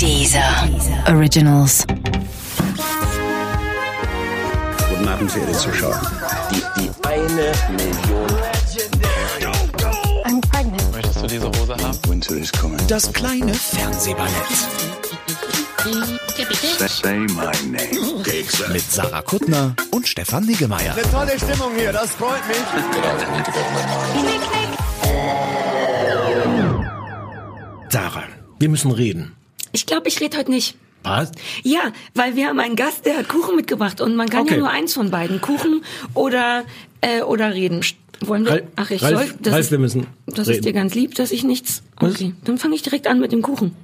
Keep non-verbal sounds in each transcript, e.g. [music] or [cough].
Dieser Originals. Guten Abend, verehrte Zuschauer. Die, die eine Million. I'm pregnant. Möchtest du diese Hose haben? Winter is coming. Das kleine Fernsehballett Say, my name. mit Sarah Kuttner und Stefan Niggemeier. Eine tolle Stimmung hier, das freut mich. Sarah, wir müssen reden. Ich glaube, ich rede heute nicht. Was? Ja, weil wir haben einen Gast, der hat Kuchen mitgebracht und man kann Okay. ja nur eins von beiden, Kuchen oder äh, oder reden. Wollen wir? Ach, ich Ralf, soll. Das, Ralf, ist, wir müssen das reden. ist dir ganz lieb, dass ich nichts. Was? Okay, dann fange ich direkt an mit dem Kuchen.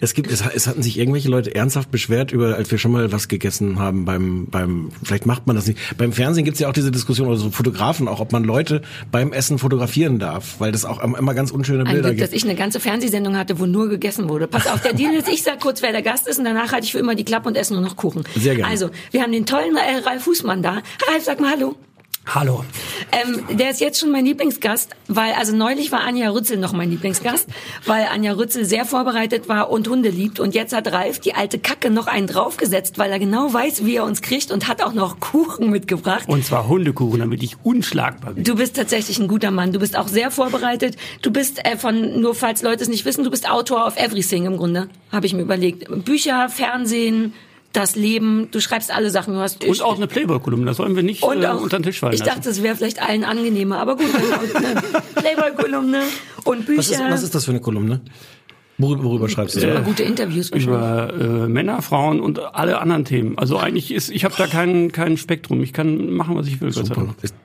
Es gibt, es, es hatten sich irgendwelche Leute ernsthaft beschwert über, als wir schon mal was gegessen haben beim, beim, vielleicht macht man das nicht. Beim Fernsehen gibt's ja auch diese Diskussion, oder so Fotografen auch, ob man Leute beim Essen fotografieren darf, weil das auch immer ganz unschöne Bilder Glück, dass gibt. ich eine ganze Fernsehsendung hatte, wo nur gegessen wurde. Pass auf, der Deal ist, ich sag kurz, wer der Gast ist und danach halte ich für immer die Klappe und esse nur noch Kuchen. Sehr gerne. Also, wir haben den tollen äh, Ralf Fußmann da. Ralf, sag mal Hallo. Hallo. Ähm, der ist jetzt schon mein Lieblingsgast, weil, also neulich war Anja Rützel noch mein Lieblingsgast, weil Anja Rützel sehr vorbereitet war und Hunde liebt. Und jetzt hat Ralf die alte Kacke noch einen draufgesetzt, weil er genau weiß, wie er uns kriegt und hat auch noch Kuchen mitgebracht. Und zwar Hundekuchen, damit ich unschlagbar bin. Du bist tatsächlich ein guter Mann. Du bist auch sehr vorbereitet. Du bist äh, von, nur falls Leute es nicht wissen, du bist Autor of Everything im Grunde, habe ich mir überlegt. Bücher, Fernsehen, das Leben, du schreibst alle Sachen. Du hast Und auch eine Playboy-Kolumne, das sollen wir nicht und äh, auch, unter den Tisch fallen ich lassen. dachte, es wäre vielleicht allen angenehmer, aber gut, eine [laughs] Playboy-Kolumne und Bücher. Was ist, was ist das für eine Kolumne? Worüber, worüber schreibst du? Super gute Interviews über äh, Männer, Frauen und alle anderen Themen. Also eigentlich ist, ich habe da kein, kein Spektrum. Ich kann machen, was ich will. Ist-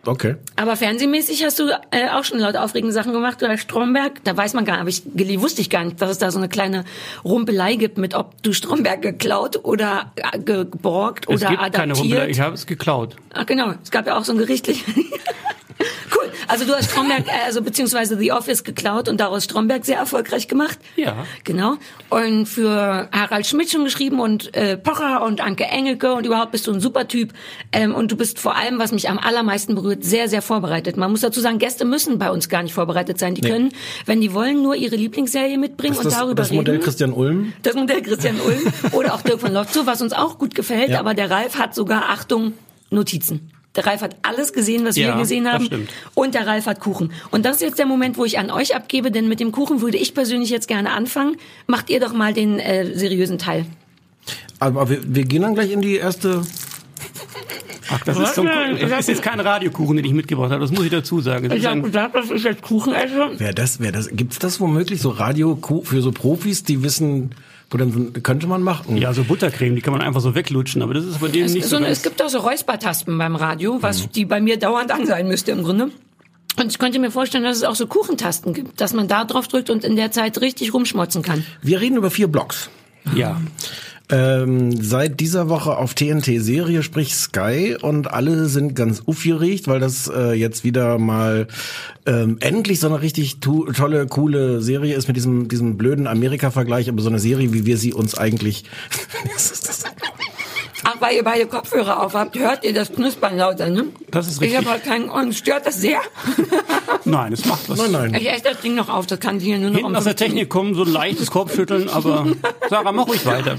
Okay. Aber fernsehmäßig hast du äh, auch schon laut aufregende Sachen gemacht. Oder Stromberg, da weiß man gar nicht, aber ich wusste ich gar nicht, dass es da so eine kleine Rumpelei gibt mit, ob du Stromberg geklaut oder äh, geborgt Es oder gibt keine adaptiert. Rumpelei, ich habe es geklaut. Ach genau, es gab ja auch so ein gerichtlich. [laughs] cool. Also du hast Stromberg, äh, also beziehungsweise The Office geklaut und daraus Stromberg sehr erfolgreich gemacht. Ja. Genau. Und für Harald Schmidt schon geschrieben und äh, Pocher und Anke Engelke und überhaupt bist du ein super Typ. Ähm, und du bist vor allem, was mich am allermeisten berührt, sehr, sehr vorbereitet. Man muss dazu sagen, Gäste müssen bei uns gar nicht vorbereitet sein. Die können, wenn die wollen, nur ihre Lieblingsserie mitbringen Ist und das darüber das reden. Modell Christian Ulm? Das Modell Christian Ulm [laughs] oder auch Dirk von Lotzo, was uns auch gut gefällt. Ja. Aber der Ralf hat sogar, Achtung, Notizen. Der Ralf hat alles gesehen, was Ja, wir gesehen das haben. stimmt. Und der Ralf hat Kuchen. Und das ist jetzt der Moment, wo ich an euch abgebe, denn mit dem Kuchen würde ich persönlich jetzt gerne anfangen. Macht ihr doch mal den äh, seriösen Teil. Aber wir, wir gehen dann gleich in die erste. Ach, das ist, so ein, das ist jetzt kein Radiokuchen, den ich mitgebracht habe. Das muss ich dazu sagen. Das ist ein, gesagt, dass ich jetzt Kuchen esse. Wer das, wer das, gibt's das womöglich so Radio für so Profis, die wissen, wo dann so- könnte man machen? ja, so Buttercreme, die kann man einfach so weglutschen, aber das ist bei dem Es, nicht so so eine, ganz- es gibt auch so Räuspertaspen beim Radio, was Mhm. die bei mir dauernd an sein müsste im Grunde. Und ich könnte mir vorstellen, dass es auch so Kuchentasten gibt, dass man da drauf drückt und in der Zeit richtig rumschmotzen kann. Wir reden über vier Blocks. Ja. Ähm, seit dieser Woche auf TNT Serie, sprich Sky, und alle sind ganz aufgeregt, weil das äh, jetzt wieder mal ähm, endlich so eine richtig tu tolle, coole Serie ist mit diesem, diesem blöden Amerika-Vergleich, aber so eine Serie, wie wir sie uns eigentlich. [laughs] Ach, weil ihr beide Kopfhörer auf habt, hört ihr das Knuspern lauter, ne? Das ist Ich richtig. habe halt keinen, und stört das sehr? [laughs] Nein, es macht was. nein, nein. Ich esse das Ding noch auf, das kann hier nur noch Hinten um aus der 15 Technik kommen so ein leichtes Kopfschütteln, aber [laughs] Sarah, mach ruhig weiter.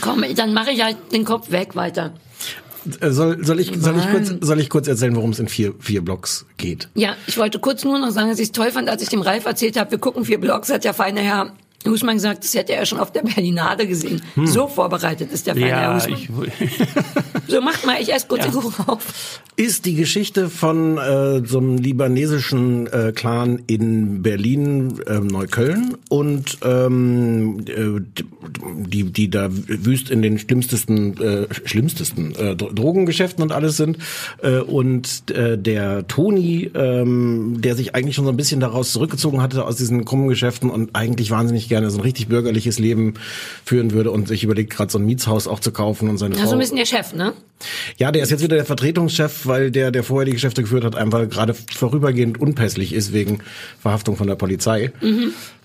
Komm, dann mache ich halt den Kopf weg weiter. Äh, Soll, soll, ich, soll, ich kurz, soll ich kurz erzählen, worum es in vier, vier Blocks geht? Ja, ich wollte kurz nur noch sagen, dass ich es toll fand, als ich dem Ralf erzählt habe, wir gucken vier Blogs, hat der feine Herr Husmann gesagt, das hätte er schon auf der Berlinade gesehen. So vorbereitet ist der feine Herr Ja, Husmann. ich, [laughs] So, macht mal, ich esse kurz Ja. den Kuchen auf. ist die Geschichte von äh, so einem libanesischen äh, Clan in Berlin, äh, Neukölln und ähm, äh, die die da wüst in den schlimmstesten äh, schlimmstesten äh, Dro- Drogengeschäften und alles sind äh, und äh, der Toni, ähm, der sich eigentlich schon so ein bisschen daraus zurückgezogen hatte aus diesen krummen Geschäften und eigentlich wahnsinnig gerne so ein richtig bürgerliches Leben führen würde und sich überlegt gerade so ein Mietshaus auch zu kaufen und seine Ja, so Frau ein bisschen der Chef, ne? ja, der ist jetzt wieder der Vertretungschef, weil der, der vorher die Geschäfte geführt hat, einfach gerade vorübergehend unpässlich ist wegen Verhaftung von der Polizei.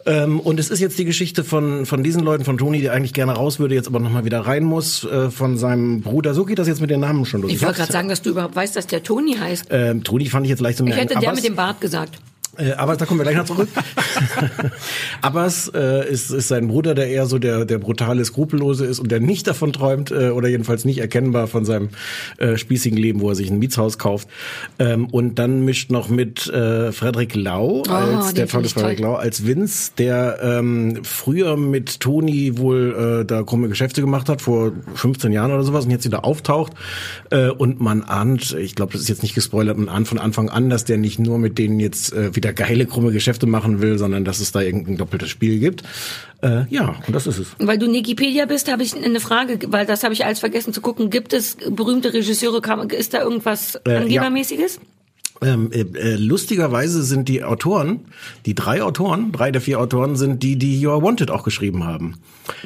Ähm, und es ist jetzt die Geschichte von, von diesen Leuten, von Toni, der eigentlich gerne raus würde, jetzt aber nochmal wieder rein muss, äh, von seinem Bruder. So geht das jetzt mit den Namen schon los. Ich wollte gerade sagen, dass du überhaupt weißt, dass der Toni heißt. ähm, Toni fand ich jetzt leicht so Ich hätte der Abbas. mit dem Bart gesagt. Äh, aber da kommen wir gleich noch zurück. [laughs] Abbas äh, ist, ist sein Bruder, der eher so der, der brutale, skrupellose ist und der nicht davon träumt äh, oder jedenfalls nicht erkennbar von seinem äh, spießigen Leben, wo er sich ein Mietshaus kauft. Ähm, und dann mischt noch mit äh, Frederik Lau als den der tolle Frederik toll. Lau als Vince, der ähm, früher mit Toni wohl äh, da krumme Geschäfte gemacht hat vor 15 Jahren oder sowas und jetzt wieder auftaucht äh, und man ahnt, ich glaube, das ist jetzt nicht gespoilert, man ahnt von Anfang an, dass der nicht nur mit denen jetzt äh, wieder geile krumme Geschäfte machen will, sondern dass es da irgendein doppeltes Spiel gibt. Äh, ja, und das ist es. Weil du Wikipedia bist, habe ich eine Frage, weil das habe ich alles vergessen zu gucken. Gibt es berühmte Regisseure? Ist da irgendwas Äh, ja. Angebermäßiges? Ähm, äh, äh, lustigerweise sind die Autoren, die drei Autoren, drei der vier Autoren sind die, die You Are Wanted auch geschrieben haben.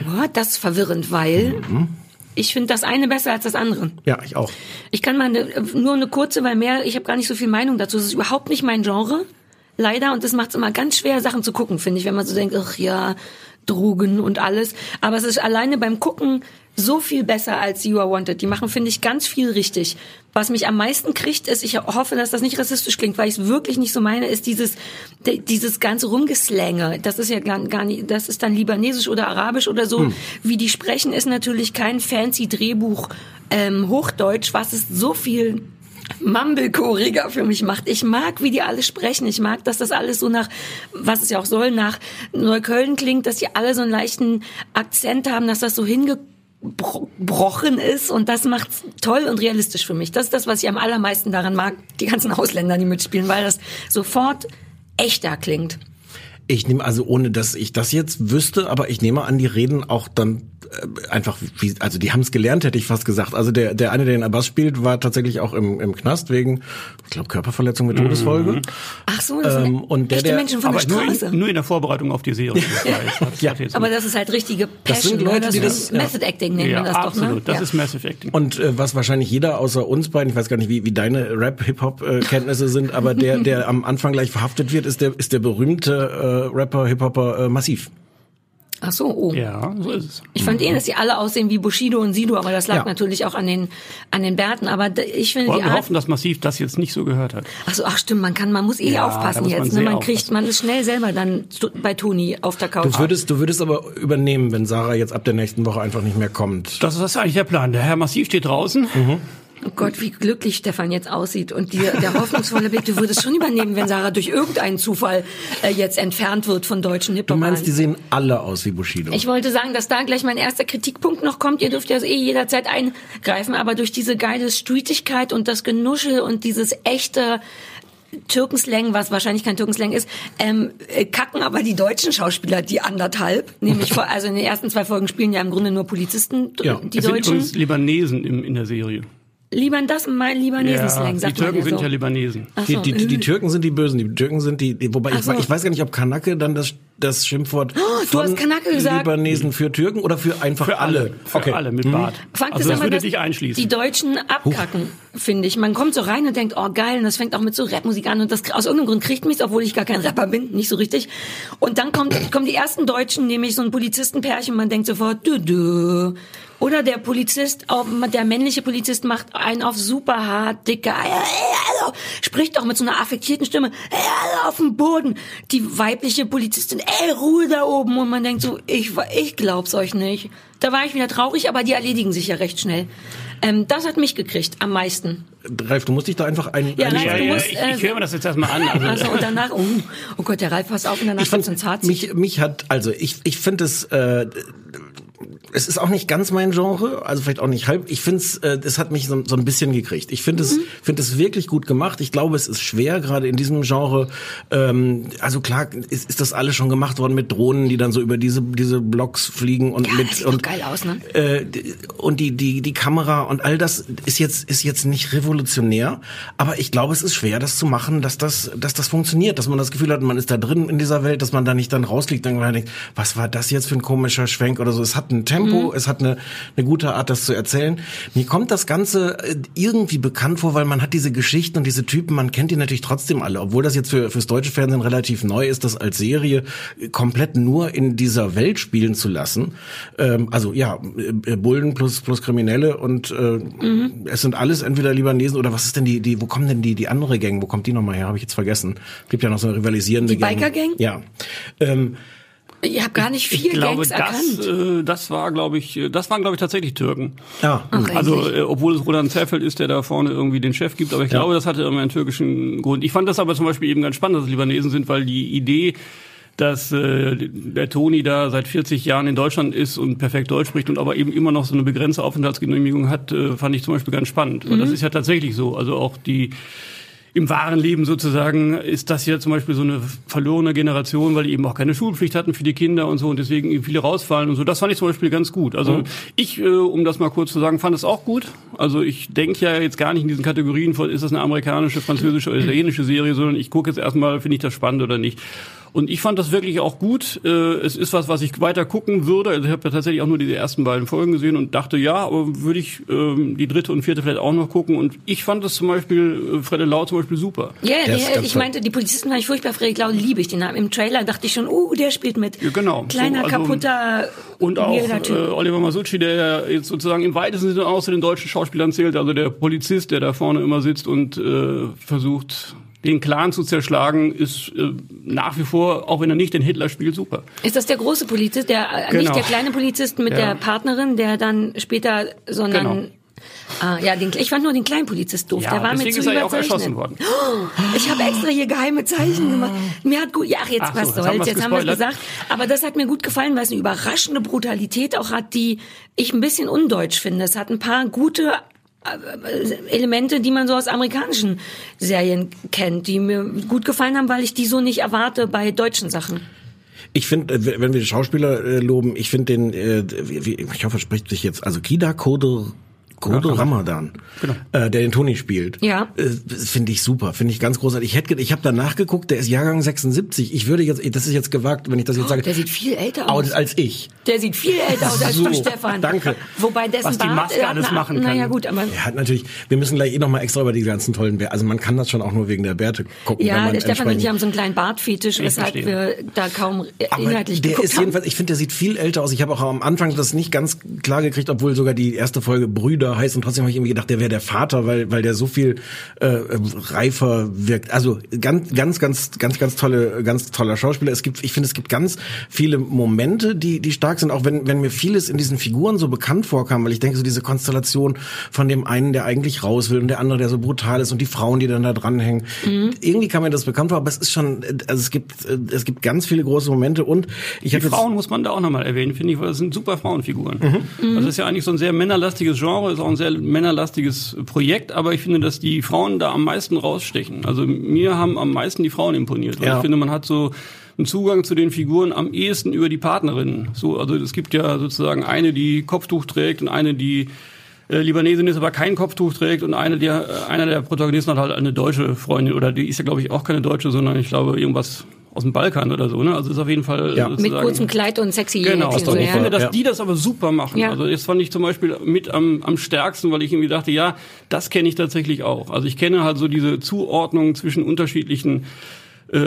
Boah, das ist verwirrend, weil Mhm. ich finde das eine besser als das andere. Ja, ich auch. Ich kann mal eine, nur eine kurze, weil mehr, ich habe gar nicht so viel Meinung dazu. Es ist überhaupt nicht mein Genre, leider. Und das macht es immer ganz schwer, Sachen zu gucken, finde ich, wenn man so denkt, ach ja, Drogen und alles. Aber es ist alleine beim Gucken so viel besser als You Are Wanted. Die machen, finde ich, ganz viel richtig. Was mich am meisten kriegt, ist, ich hoffe, dass das nicht rassistisch klingt, weil ich es wirklich nicht so meine, ist dieses, dieses ganze Rumgeslänge. Das ist ja gar gar nicht, das ist dann libanesisch oder arabisch oder so. Wie die sprechen, ist natürlich kein fancy Drehbuch ähm, Hochdeutsch, was ist so viel Mumblechoreiger für mich macht. Ich mag, wie die alle sprechen. Ich mag, dass das alles so nach, was es ja auch soll, nach Neukölln klingt, dass die alle so einen leichten Akzent haben, dass das so hingebrochen ist und das macht's toll und realistisch für mich. Das ist das, was ich am allermeisten daran mag, die ganzen Ausländer, die mitspielen, weil das sofort echter klingt. Ich nehme also, ohne dass ich das jetzt wüsste, aber ich nehme an, die reden auch dann einfach, wie, also die haben es gelernt, hätte ich fast gesagt. Also der, der eine, der den Abbas spielt, war tatsächlich auch im, im Knast wegen, ich glaube, Körperverletzung mit Todesfolge. Ach so, das Ähm, sind und der, echte der- Menschen von der Aber nur Straße. in, nur in der Vorbereitung auf die Serie. Das Ja. aber das ist halt richtige Das Passion. sind Leute, ne? die das, das- ist Method Acting nennt ja, man das absolut. doch, ne? Das ja. ist Massive Acting. Und äh, was wahrscheinlich jeder außer uns beiden, ich weiß gar nicht, wie, wie deine Rap-Hip-Hop-Kenntnisse sind, aber der, der am Anfang gleich verhaftet wird, ist der, ist der berühmte äh, Rapper, Hip-Hopper äh, Massiv. Ach so, oh. ja, so ist es. Ich fand eh, dass die alle aussehen wie Bushido und Sido, aber das lag Ja. natürlich auch an den an den Bärten. Aber ich finde Wollen die wir Art. hoffen, dass Massiv das jetzt nicht so gehört hat. Ach so, ach stimmt, man kann, man muss eh Ja, aufpassen muss man jetzt. Ne? Man kriegt, aufpassen. man ist schnell selber dann bei Toni auf der Couch. Du würdest, du würdest aber übernehmen, wenn Sarah jetzt ab der nächsten Woche einfach nicht mehr kommt. Das ist eigentlich der Plan. Der Herr Massiv steht draußen. Oh Gott, wie glücklich Stefan jetzt aussieht und die, der hoffnungsvolle Blick. Du würdest schon übernehmen, wenn Sarah durch irgendeinen Zufall äh, jetzt entfernt wird von deutschen hip Du meinst, die sehen alle aus wie Bushido. Ich wollte sagen, dass da gleich mein erster Kritikpunkt noch kommt. Ihr dürft ja eh jederzeit eingreifen, aber durch diese geile Streetigkeit und das Genuschel und dieses echte Türkenslang, was wahrscheinlich kein Türkenslang ist, ähm, äh, kacken aber die deutschen Schauspieler die anderthalb. Nämlich vor, [laughs] also in den ersten zwei Folgen spielen ja im Grunde nur Polizisten, Ja, die Es sind Deutschen. übrigens Libanesen im, in der Serie. Liban das mein Libanesen-Slang, die sagt Türken ja sind so. ja Libanesen. Die, so, die, die, die. Türken sind die Bösen, die Türken sind die, die wobei ich, so. ich weiß gar nicht, ob Kanake dann das, das Schimpfwort Oh, du hast Kanake gesagt. Libanesen für Türken oder für einfach Für alle. Für Okay. alle mit Bart. Fakt also ist das würde dass dich einschließen. die Deutschen abkacken, finde ich. Man kommt so rein und denkt, oh geil, und das fängt auch mit so Rapmusik an und das aus irgendeinem Grund kriegt mich, obwohl ich gar kein Rapper bin, nicht so richtig. Und dann kommt, kommen die ersten Deutschen, nämlich so ein Polizistenpärchen, und man denkt sofort, dü, dü. Oder der Polizist, der männliche Polizist macht einen auf super hart, dicke, "Ey, ey, also", spricht auch mit so einer affektierten Stimme, "Ey, alle auf dem Boden. Die weibliche Polizistin, ey, Ruhe da oben. Und man denkt so, ich, ich glaub's euch nicht. Da war ich wieder traurig, aber die erledigen sich ja recht schnell. Ähm, das hat mich gekriegt, am meisten. Ralf, du musst dich da einfach ein, Ja, ein Ralf, ja, du ja, musst, ich, äh, ich höre mir das jetzt erstmal an. Also, Also und danach, oh, oh Gott, der Ralf, pass auf, und danach ich fand, wird's ins Harz. mich, mich hat, also ich, ich finde es, äh, es ist auch nicht ganz mein Genre, also vielleicht auch nicht halb. Ich finde es, äh, es hat mich so, so ein bisschen gekriegt. Ich finde es, finde es wirklich gut gemacht. Ich glaube, es ist schwer, gerade in diesem Genre. Ähm, also klar, ist, ist das alles schon gemacht worden mit Drohnen, die dann so über diese diese Blocks fliegen und Ja, mit das sieht und geil aus, ne? äh, und die die die Kamera und all das ist jetzt ist jetzt nicht revolutionär, aber ich glaube, es ist schwer, das zu machen, dass das dass das funktioniert, dass man das Gefühl hat, man ist da drin in dieser Welt, dass man da nicht dann rausliegt, dann man denkt, was war das jetzt für ein komischer Schwenk oder so. Es hat ein Tempo, es hat eine, eine gute Art, das zu erzählen. Mir kommt das Ganze äh, irgendwie bekannt vor, weil man hat diese Geschichten und diese Typen, man kennt die natürlich trotzdem alle, obwohl das jetzt für fürs deutsche Fernsehen relativ neu ist, das als Serie komplett nur in dieser Welt spielen zu lassen. Ähm, also ja, äh, Bullen plus plus Kriminelle und äh, es sind alles entweder Libanesen oder was ist denn die die wo kommen denn die die andere Gang? Wo kommt die nochmal her? Habe ich jetzt vergessen. Gibt ja noch so eine rivalisierende Die Gang. Biker-Gang? Ja. Ähm, Ich habe gar nicht Ich vier glaube, Gangs erkannt. das, äh, das war, glaube ich, äh, das waren, glaube ich, tatsächlich Türken. ja. Ach, Also, endlich. äh, obwohl es Roland Zerfeld ist, der da vorne irgendwie den Chef gibt, aber ich Ja. glaube, das hatte immer einen türkischen Grund. Ich fand das aber zum Beispiel eben ganz spannend, dass es Libanesen sind, weil die Idee, dass äh, der Toni da seit 40 Jahren in Deutschland ist und perfekt Deutsch spricht und aber eben immer noch so eine begrenzte Aufenthaltsgenehmigung hat, äh, fand ich zum Beispiel ganz spannend. Und das ist ja tatsächlich so. Also auch die im wahren Leben sozusagen ist das ja zum Beispiel so eine verlorene Generation, weil die eben auch keine Schulpflicht hatten für die Kinder und so und deswegen eben viele rausfallen und so. Das fand ich zum Beispiel ganz gut. Also ich, äh, um das mal kurz zu sagen, fand es auch gut. Also ich denke ja jetzt gar nicht in diesen Kategorien von, ist das eine amerikanische, französische oder [clears throat] italienische Serie, sondern ich gucke jetzt erstmal, finde ich das spannend oder nicht. Und ich fand das wirklich auch gut. Äh, Es ist was, was ich weiter gucken würde. Also ich habe ja tatsächlich auch nur diese ersten beiden Folgen gesehen und dachte, ja, aber würde ich ähm, die dritte und vierte vielleicht auch noch gucken. Und ich fand das zum Beispiel, äh, Fredde Lau zum Beispiel super. Ja, Der ist der, ich meinte, die Polizisten fand ich furchtbar. Frederik Lau liebe ich den Namen. Im Trailer dachte ich schon, uh, der spielt mit. Ja, genau. Kleiner, So, also- kaputter, Und auch äh. Oliver Masucci, der ja jetzt sozusagen im weitesten Sinne auch zu den deutschen Schauspielern zählt, also der Polizist, der da vorne immer sitzt und äh, versucht, den Clan zu zerschlagen, ist äh, nach wie vor, auch wenn er nicht den Hitler spielt, super. Ist das der große Polizist, der äh, nicht Genau. der kleine Polizist mit Ja. der Partnerin, der dann später, sondern Genau. Ah, ja, den, ich fand nur den kleinen Polizist doof. der war mir deswegen zu ist er ja auch erschossen worden. Ich habe extra hier geheime Zeichen gemacht. Mir hat gut, ja, ach, jetzt Ach so, was jetzt haben soll's, wir's jetzt haben wir es gesagt. Aber das hat mir gut gefallen, weil es eine überraschende Brutalität auch hat, die ich ein bisschen undeutsch finde. Es hat ein paar gute Elemente, die man so aus amerikanischen Serien kennt, die mir gut gefallen haben, weil ich die so nicht erwarte bei deutschen Sachen. Ich finde, äh, wenn wir die Schauspieler äh, loben, ich finde den, äh, ich hoffe, spricht sich jetzt, also Kida Kodo, Kodo Ramadan, äh, der den Toni spielt. Ja. Äh, finde ich super, finde ich ganz großartig. Ich hätte, ich habe da nachgeguckt, der ist Jahrgang 76. Ich würde jetzt, das ist jetzt gewagt, wenn ich das jetzt sage, Der sieht viel älter aus. als ich. Der sieht viel älter aus als So, du, Stefan. danke. Wobei dessen Was die Bart, Maske hat alles machen kann. Naja gut, aber Er hat natürlich, wir müssen gleich eh noch mal extra über die ganzen tollen Bärte, also man kann das schon auch nur wegen der Bärte gucken. wenn ja, man der Stefan und ich haben so einen kleinen Bartfetisch, weshalb wir da kaum äh, Aber inhaltlich der geguckt ist haben. jedenfalls, ich finde, der sieht viel älter aus. Ich habe auch am Anfang das nicht ganz klar gekriegt, obwohl sogar die erste Folge Brüder heißt und trotzdem habe ich irgendwie gedacht, der wäre der Vater, weil weil der so viel äh, reifer wirkt. Also ganz ganz ganz ganz ganz tolle ganz toller Schauspieler. Es gibt ich finde, es gibt ganz viele Momente, die die stark sind, auch wenn wenn mir vieles in diesen Figuren so bekannt vorkam, weil ich denke so diese Konstellation von dem einen, der eigentlich raus will und der andere, der so brutal ist und die Frauen, die dann da dranhängen. Mhm. Irgendwie kam mir das bekannt vor, aber es ist schon also es gibt es gibt ganz viele große Momente und ich Die Frauen muss man da auch nochmal erwähnen, finde ich, weil das sind super Frauenfiguren. Mhm. Das ist ja eigentlich so ein sehr männerlastiges Genre, ist auch ein sehr männerlastiges Projekt, aber ich finde, dass die Frauen da am meisten rausstechen. Also mir haben am meisten die Frauen imponiert. Weil Ja. Ich finde, man hat so einen Zugang zu den Figuren am ehesten über die Partnerinnen. So, also es gibt ja sozusagen eine, die Kopftuch trägt und eine, die äh, Libanesin ist, aber kein Kopftuch trägt und eine der, äh, einer der Protagonisten hat halt eine deutsche Freundin oder die ist ja glaube ich auch keine deutsche, sondern ich glaube irgendwas aus dem Balkan oder so. Ne? Also ist auf jeden Fall äh, Ja. Mit sozusagen- kurzem Kleid und sexy Genau, und so, ich ja. finde, dass Ja. die das aber super machen. Ja. Also das fand ich zum Beispiel mit am, am stärksten, weil ich irgendwie dachte, ja, das kenne ich tatsächlich auch. Also ich kenne halt so diese Zuordnung zwischen unterschiedlichen äh,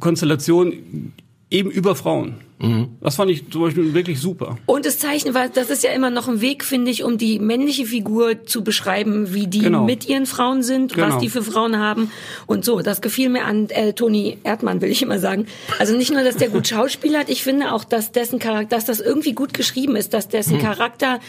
Konstellationen eben über Frauen. Mhm. Das fand ich zum Beispiel wirklich super. Und das Zeichen war, das ist ja immer noch ein Weg, finde ich, um die männliche Figur zu beschreiben, wie die Genau. mit ihren Frauen sind, was Genau. die für Frauen haben und so. Das gefiel mir an äh, Toni Erdmann, will ich immer sagen. Also nicht nur, dass der gut schauspielert, ich finde auch, dass dessen Charakter, dass das irgendwie gut geschrieben ist, dass dessen Hm. Charakter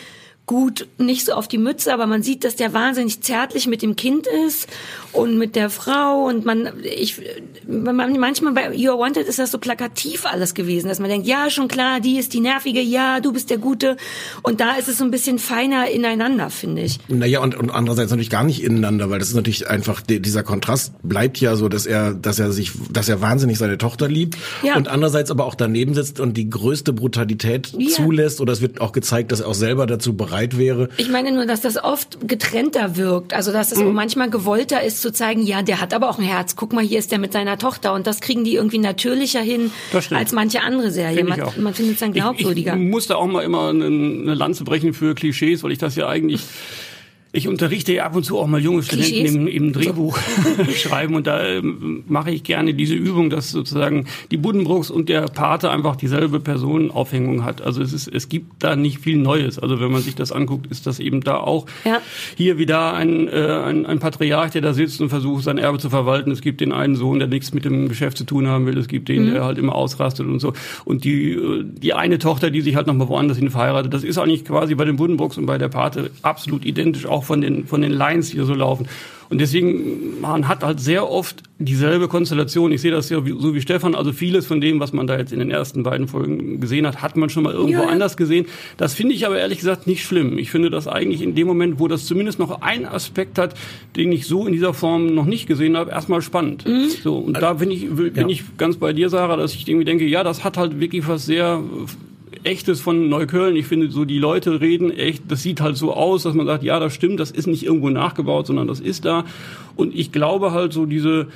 gut, nicht so auf die Mütze, aber man sieht, dass der wahnsinnig zärtlich mit dem Kind ist und mit der Frau und man, ich, man, manchmal bei You're Wanted ist das so plakativ alles gewesen, dass man denkt, ja, schon klar, die ist die Nervige, ja, du bist der Gute und da ist es so ein bisschen feiner ineinander, finde ich. Naja, und, und andererseits natürlich gar nicht ineinander, weil das ist natürlich einfach, die, dieser Kontrast bleibt ja so, dass er, dass er sich, dass er wahnsinnig seine Tochter liebt Ja. und andererseits aber auch daneben sitzt und die größte Brutalität Ja. zulässt oder es wird auch gezeigt, dass er auch selber dazu bereit bereit wäre. Ich meine nur, dass das oft getrennter wirkt. Also, dass es Mhm. manchmal gewollter ist zu zeigen, ja, der hat aber auch ein Herz. Guck mal, hier ist der mit seiner Tochter. Und das kriegen die irgendwie natürlicher hin als manche andere Serie. Find Man, man findet es dann glaubwürdiger. Ich, ich musste auch mal immer eine, eine Lanze brechen für Klischees, weil ich das ja eigentlich ich unterrichte ja ab und zu auch mal junge Studenten im, im Drehbuch [laughs] schreiben und da ähm, mache ich gerne diese Übung, dass sozusagen die Buddenbrooks und der Pate einfach dieselbe Personenaufhängung hat. Also es ist, es gibt da nicht viel Neues. Also wenn man sich das anguckt, ist das eben da auch Ja. hier wieder ein, äh, ein, ein Patriarch, der da sitzt und versucht, sein Erbe zu verwalten. Es gibt den einen Sohn, der nichts mit dem Geschäft zu tun haben will. Es gibt den, der halt immer ausrastet und so. Und die, äh, die eine Tochter, die sich halt nochmal woanders hin verheiratet, das ist eigentlich quasi bei den Buddenbrooks und bei der Pate absolut identisch, auch von den, von den Lines, die hier so laufen. Und deswegen, man hat halt sehr oft dieselbe Konstellation. Ich sehe das ja wie, so wie Stefan. Also vieles von dem, was man da jetzt in den ersten beiden Folgen gesehen hat, hat man schon mal irgendwo Ja, ja. anders gesehen. Das finde ich aber ehrlich gesagt nicht schlimm. Ich finde das eigentlich in dem Moment, wo das zumindest noch einen Aspekt hat, den ich so in dieser Form noch nicht gesehen habe, erstmal spannend. Mhm. So, und da bin ich, bin Ja. ich ganz bei dir, Sarah, dass ich irgendwie denke, ja, das hat halt wirklich was sehr Echtes von Neukölln. Ich finde, so die Leute reden echt, das sieht halt so aus, dass man sagt, ja, das stimmt, das ist nicht irgendwo nachgebaut, sondern das ist da. Und ich glaube halt so diese,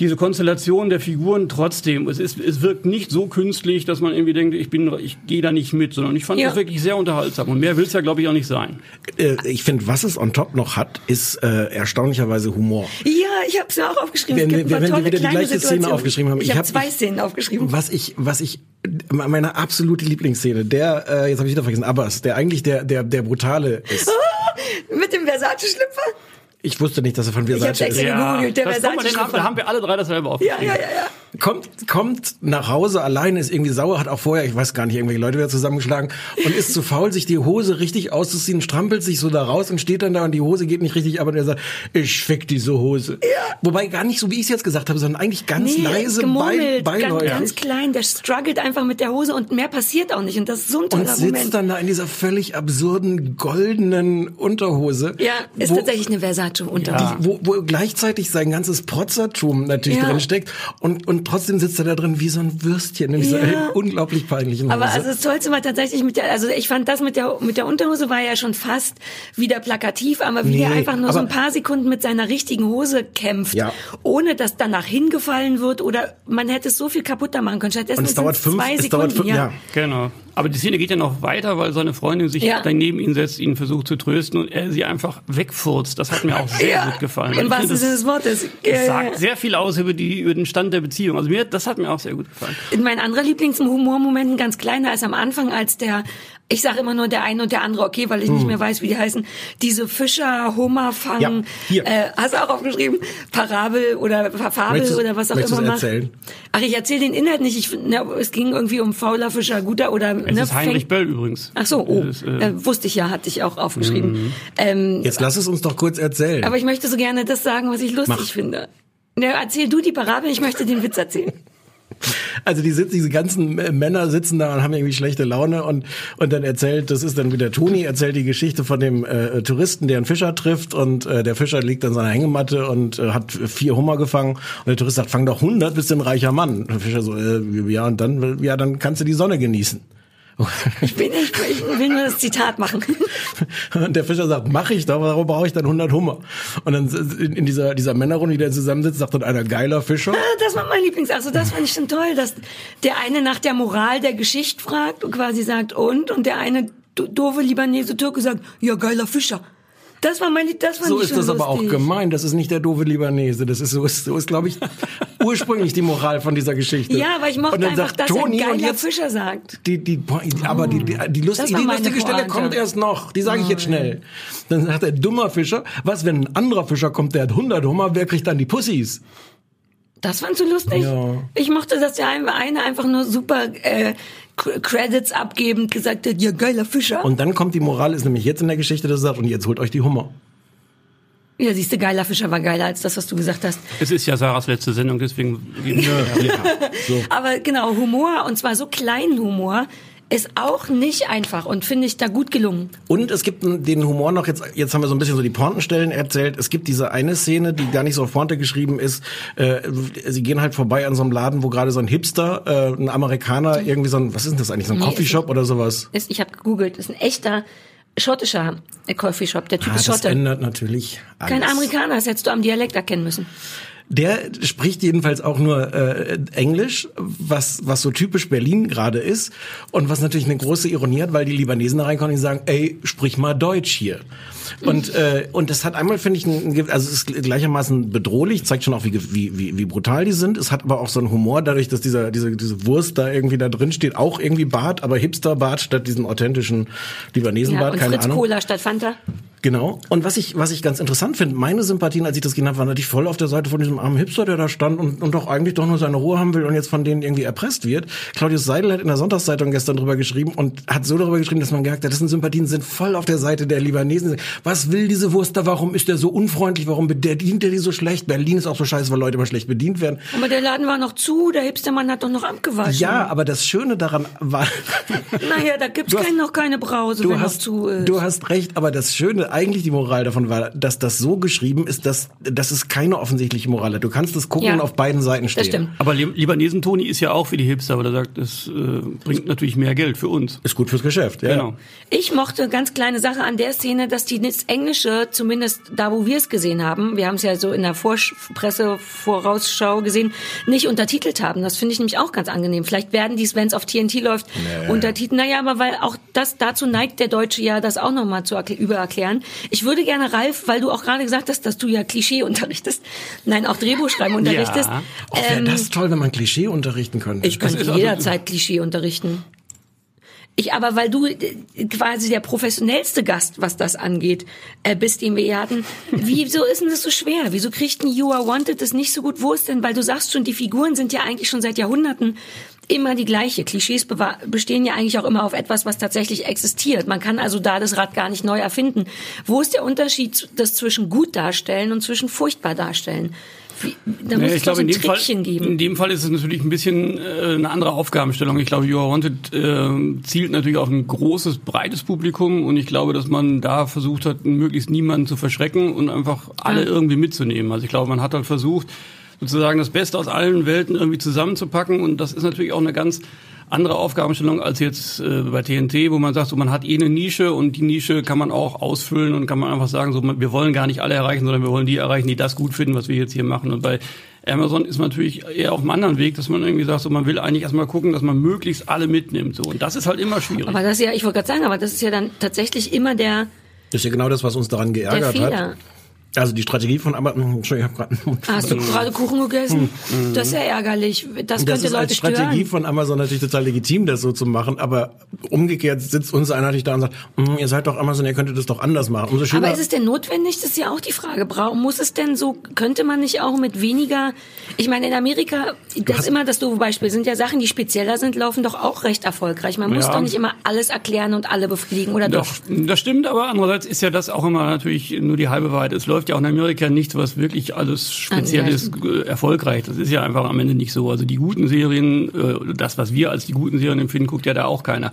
diese Konstellation der Figuren trotzdem, es ist, es wirkt nicht so künstlich, dass man irgendwie denkt, ich bin, ich gehe da nicht mit, sondern ich fand Ja. das wirklich sehr unterhaltsam. Und mehr will es ja, glaube ich, auch nicht sein. Äh, ich finde, was es on top noch hat, ist äh, erstaunlicherweise Humor. Ja, ich habe es mir auch aufgeschrieben. Wenn paar wenn wir wieder die gleiche Szene Situationen. aufgeschrieben haben. Ich, Ich habe hab- zwei ich- Szenen aufgeschrieben. Was ich, was ich, meine absolute Lieblingsszene, der, äh, jetzt habe ich wieder vergessen, Abbas, der eigentlich der, der, der brutale ist. [laughs] Mit dem Versace-Schlüpfer? Ich wusste nicht, dass er von Versace ist. gegoogelt, der das Versace-Schlüpfer. haben, da haben wir alle drei dasselbe Ja, aufgeschrieben. ja, ja, ja. Kommt, kommt nach Hause alleine, ist irgendwie sauer, hat auch vorher, ich weiß gar nicht, irgendwelche Leute wieder zusammengeschlagen und ist zu faul, sich die Hose richtig auszuziehen, strampelt sich so da raus und steht dann da und die Hose geht nicht richtig ab und er sagt, ich fick diese Hose. Wobei gar nicht so, wie ich es jetzt gesagt habe, sondern eigentlich ganz Nee, leise, gemummelt, bei, ganz, beiläufig. ganz klein. Der struggelt einfach mit der Hose und mehr passiert auch nicht. Und das ist so ein toller und sitzt Moment. dann da in dieser völlig absurden goldenen Unterhose. ja, ist wo, tatsächlich eine Versace-Unterhose. Ja. wo, wo gleichzeitig sein ganzes Protzertum natürlich Ja. drin steckt und, und trotzdem sitzt er da drin wie so ein Würstchen in dieser Ja. [laughs] unglaublich peinlichen Hose. Aber also das Tollste war tatsächlich mit der, also ich fand das mit der mit der Unterhose war ja schon fast wieder plakativ, aber wie Nee, der einfach nur so ein paar Sekunden mit seiner richtigen Hose kämpft, Ja. ohne dass danach hingefallen wird oder man hätte es so viel kaputter machen können. Stattdessen Und es dauert fünf- zwei es Sekunden. dauert fünf- ja. Genau. Aber die Szene geht ja noch weiter, weil seine Freundin sich Ja. dann neben ihn setzt, ihn versucht zu trösten und er sie einfach wegfurzt. Das hat mir auch sehr [laughs] Ja, gut gefallen. Im wahrsten Sinne das, des Wortes. Ja, sagt sehr viel aus über, die, über den Stand der Beziehung. Also mir, das hat mir auch sehr gut gefallen. Mein anderer Lieblingshumormoment, ein ganz kleiner, ist am Anfang, als der, ich sage immer nur der eine und der andere, okay, weil ich Hm. nicht mehr weiß, wie die heißen, diese Fischer, Hummer fangen, Ja, hier. äh, hast du auch aufgeschrieben, Parabel oder Fabel Möchtest oder was auch immer macht. erzählen? Ach, ich erzähle den Inhalt nicht. Ich, ne, es ging irgendwie um fauler Fischer, guter oder Es ne, ist Heinrich fängt- Böll übrigens. Ach so, oh, ist, äh, äh, wusste ich ja, hatte ich auch aufgeschrieben. Mhm. Ähm, Jetzt lass es uns doch kurz erzählen. aber ich möchte so gerne das sagen, was ich lustig Mach. finde. Ne, erzähl du die Parabel, ich möchte den Witz erzählen. Also die sitzen, diese ganzen äh, Männer sitzen da und haben irgendwie schlechte Laune und und dann erzählt, das ist dann wieder Toni, erzählt die Geschichte von dem äh, Touristen, der einen Fischer trifft und äh, der Fischer liegt an seiner Hängematte und äh, hat vier Hummer gefangen und der Tourist sagt, fang doch 100, bist du ein reicher Mann. Und der Fischer so, äh, ja und dann, ja dann kannst du die Sonne genießen. [laughs] Ich, bin, ich, ich will nur das Zitat machen. [laughs] Und der Fischer sagt, mach ich doch, warum brauche ich dann 100 Hummer? Und dann in dieser, dieser Männerrunde, die da zusammensitzt, sagt dann einer, geiler Fischer. Ah, Das war mein Lieblings. Also das fand ich schon toll, dass der eine nach der Moral der Geschichte fragt und quasi sagt und und der eine do- doofe Libanese Türke sagt, ja geiler Fischer. Das war mein Lied, das fand So ist das aber auch lustig. gemeint. Das ist nicht der doofe Libanese. Das ist so ist, so ist glaube ich, [laughs] ursprünglich die Moral von dieser Geschichte. Ja, aber ich mochte Und dann einfach, sagt dass Toni, er und jetzt Fischer sagt. die, die, aber die, die, die, Lust, die war meine lustige Stelle kommt erst noch. Die sage ich jetzt schnell. Dann sagt der dummer Fischer, was, wenn ein anderer Fischer kommt, der hat 100 Hummer, wer kriegt dann die Pussys? Das fandst du lustig? Ja. Ich mochte, dass der eine einfach nur super äh, Credits abgebend gesagt hat, ja geiler Fischer. Und dann kommt die Moral, ist nämlich jetzt in der Geschichte, dass er sagt, und jetzt holt euch die Hummer. ja, siehst du, geiler Fischer war geiler als das, was du gesagt hast. Es ist ja Sarahs letzte Sendung, deswegen geben wir [laughs] Aber genau, Humor, und zwar so kleinen Humor, ist auch nicht einfach und finde ich da gut gelungen. Und es gibt den Humor noch, jetzt, jetzt haben wir so ein bisschen so die Pointenstellen erzählt. Es gibt diese eine Szene, die gar nicht so auf Pointe geschrieben ist. Äh, sie gehen halt vorbei an so einem Laden, wo gerade so ein Hipster, äh, ein Amerikaner, irgendwie so ein, was ist denn das eigentlich, so ein Nee, Coffeeshop oder sowas? Ist, ich habe gegoogelt, ist ein echter schottischer äh, Coffeeshop. Der Typ Ah, ist das Schotte. ändert natürlich alles. Kein Amerikaner, das hättest du am Dialekt erkennen müssen. Der spricht jedenfalls auch nur äh, Englisch, was was so typisch Berlin gerade ist und was natürlich eine große Ironie hat, weil die Libanesen da reinkommen und sagen, ey, sprich mal Deutsch hier. Und äh, und das hat einmal finde ich, ein, also es ist gleichermaßen bedrohlich, zeigt schon auch wie wie wie, wie brutal die sind. Es hat aber auch so einen Humor dadurch, dass dieser diese diese Wurst da irgendwie da drin steht, auch irgendwie Bart, aber Hipster Bart statt diesem authentischen Libanesen Ja, und keine Fritz Ahnung. Cola statt Fanta. Genau. Und was ich, was ich ganz interessant finde, meine Sympathien, als ich das gesehen habe, waren natürlich voll auf der Seite von diesem armen Hipster, der da stand und, und doch eigentlich doch nur seine Ruhe haben will und jetzt von denen irgendwie erpresst wird. Claudius Seidel hat in der Sonntagszeitung gestern drüber geschrieben und hat so darüber geschrieben, dass man gemerkt hat, dessen Sympathien sind voll auf der Seite der Libanesen. Was will diese Wurst da? Warum ist der so unfreundlich? Warum bedient er die so schlecht? Berlin ist auch so scheiße, weil Leute immer schlecht bedient werden. Aber der Laden war noch zu, der Hipstermann hat doch noch abgewaschen. Ja, aber das Schöne daran war, [laughs] Naja, da gibt's kein, noch keine Brause, du wenn hast, noch zu ist. du hast recht, aber das Schöne, eigentlich die Moral davon war, dass das so geschrieben ist, dass, dass es keine offensichtliche Moral hat. Du kannst es gucken Ja. und auf beiden Seiten stehen. das stimmt. Aber Li- Libanesen Toni ist ja auch für die Hipster, weil er sagt, es äh, bringt natürlich mehr Geld für uns. Ist gut fürs Geschäft, ja. Genau. Ich mochte ganz kleine Sache an der Szene, dass die das Englische, zumindest da, wo wir es gesehen haben, wir haben es ja so in der Pressevorausschau gesehen, nicht untertitelt haben. Das finde ich nämlich auch ganz angenehm. Vielleicht werden die, wenn es auf TNT läuft, untertiteln. Naja, aber weil auch das dazu neigt der Deutsche ja, das auch nochmal zu erkl- Ich würde gerne, Ralf, weil du auch gerade gesagt hast, dass du ja Klischee unterrichtest, nein, auch Drehbuchschreiben unterrichtest. Ja. Oh, wäre Ähm, das toll, wenn man Klischee unterrichten könnte. ich könnte also- jederzeit Klischee unterrichten. Ich aber, weil du äh, quasi der professionellste Gast, was das angeht, äh, bist, den wir hier hatten. [laughs] Wieso ist denn das so schwer? Wieso kriegt ein You Are Wanted das nicht so gut? Wo ist denn, weil du sagst schon, die Figuren sind ja eigentlich schon seit Jahrhunderten immer die gleiche. Klischees bestehen ja eigentlich auch immer auf etwas, was tatsächlich existiert. Man kann also da das Rad gar nicht neu erfinden. Wo ist der Unterschied, das zwischen gut darstellen und zwischen furchtbar darstellen? Wie, da muss doch so ein in dem, Fall, Trickchen geben. in dem Fall ist es natürlich ein bisschen äh, eine andere Aufgabenstellung. Ich glaube, You Are Wanted äh, zielt natürlich auf ein großes, breites Publikum und ich glaube, dass man da versucht hat, möglichst niemanden zu verschrecken und einfach alle Ja. irgendwie mitzunehmen. Also ich glaube, man hat halt versucht, sozusagen das Beste aus allen Welten irgendwie zusammenzupacken und das ist natürlich auch eine ganz andere Aufgabenstellung als jetzt äh, bei TNT, wo man sagt, so man hat eh eine Nische und die Nische kann man auch ausfüllen und kann man einfach sagen, so man, wir wollen gar nicht alle erreichen, sondern wir wollen die erreichen, die das gut finden, was wir jetzt hier machen. Und bei Amazon ist man natürlich eher auf einem anderen Weg, dass man irgendwie sagt, so man will eigentlich erstmal gucken, dass man möglichst alle mitnimmt. So und das ist halt immer schwierig. Aber das ist ja, ich wollte gerade sagen, aber das ist ja dann tatsächlich immer der, Das ist ja genau das, was uns daran geärgert hat. Also die Strategie von Amazon, Entschuldigung, ich habe gerade Hast du gerade Kuchen gegessen? Das ist ja ärgerlich. Das Hm. Das könnte ist als Leute Strategie stören. von Amazon natürlich total legitim, das so zu machen, aber umgekehrt sitzt uns einer natürlich da und sagt, "Mm, ihr seid doch Amazon, ihr könntet das doch anders machen. Umso schöner, Aber ist es denn notwendig? Das ist ja auch die Frage. Muss es denn so, könnte man nicht auch mit weniger, ich meine, in Amerika, das ist immer das doofe Beispiel, sind ja Sachen, die spezieller sind, laufen doch auch recht erfolgreich. Man muss Ja. doch nicht immer alles erklären und alle befriedigen, oder doch? Das, das stimmt, aber andererseits ist ja das auch immer natürlich nur die halbe Wahrheit. Es läuft ja auch in Amerika nichts, was wirklich alles speziell ja, ist, äh, erfolgreich. Das ist ja einfach am Ende nicht so. Also die guten Serien, äh, das, was wir als die guten Serien empfinden, guckt ja da auch keiner.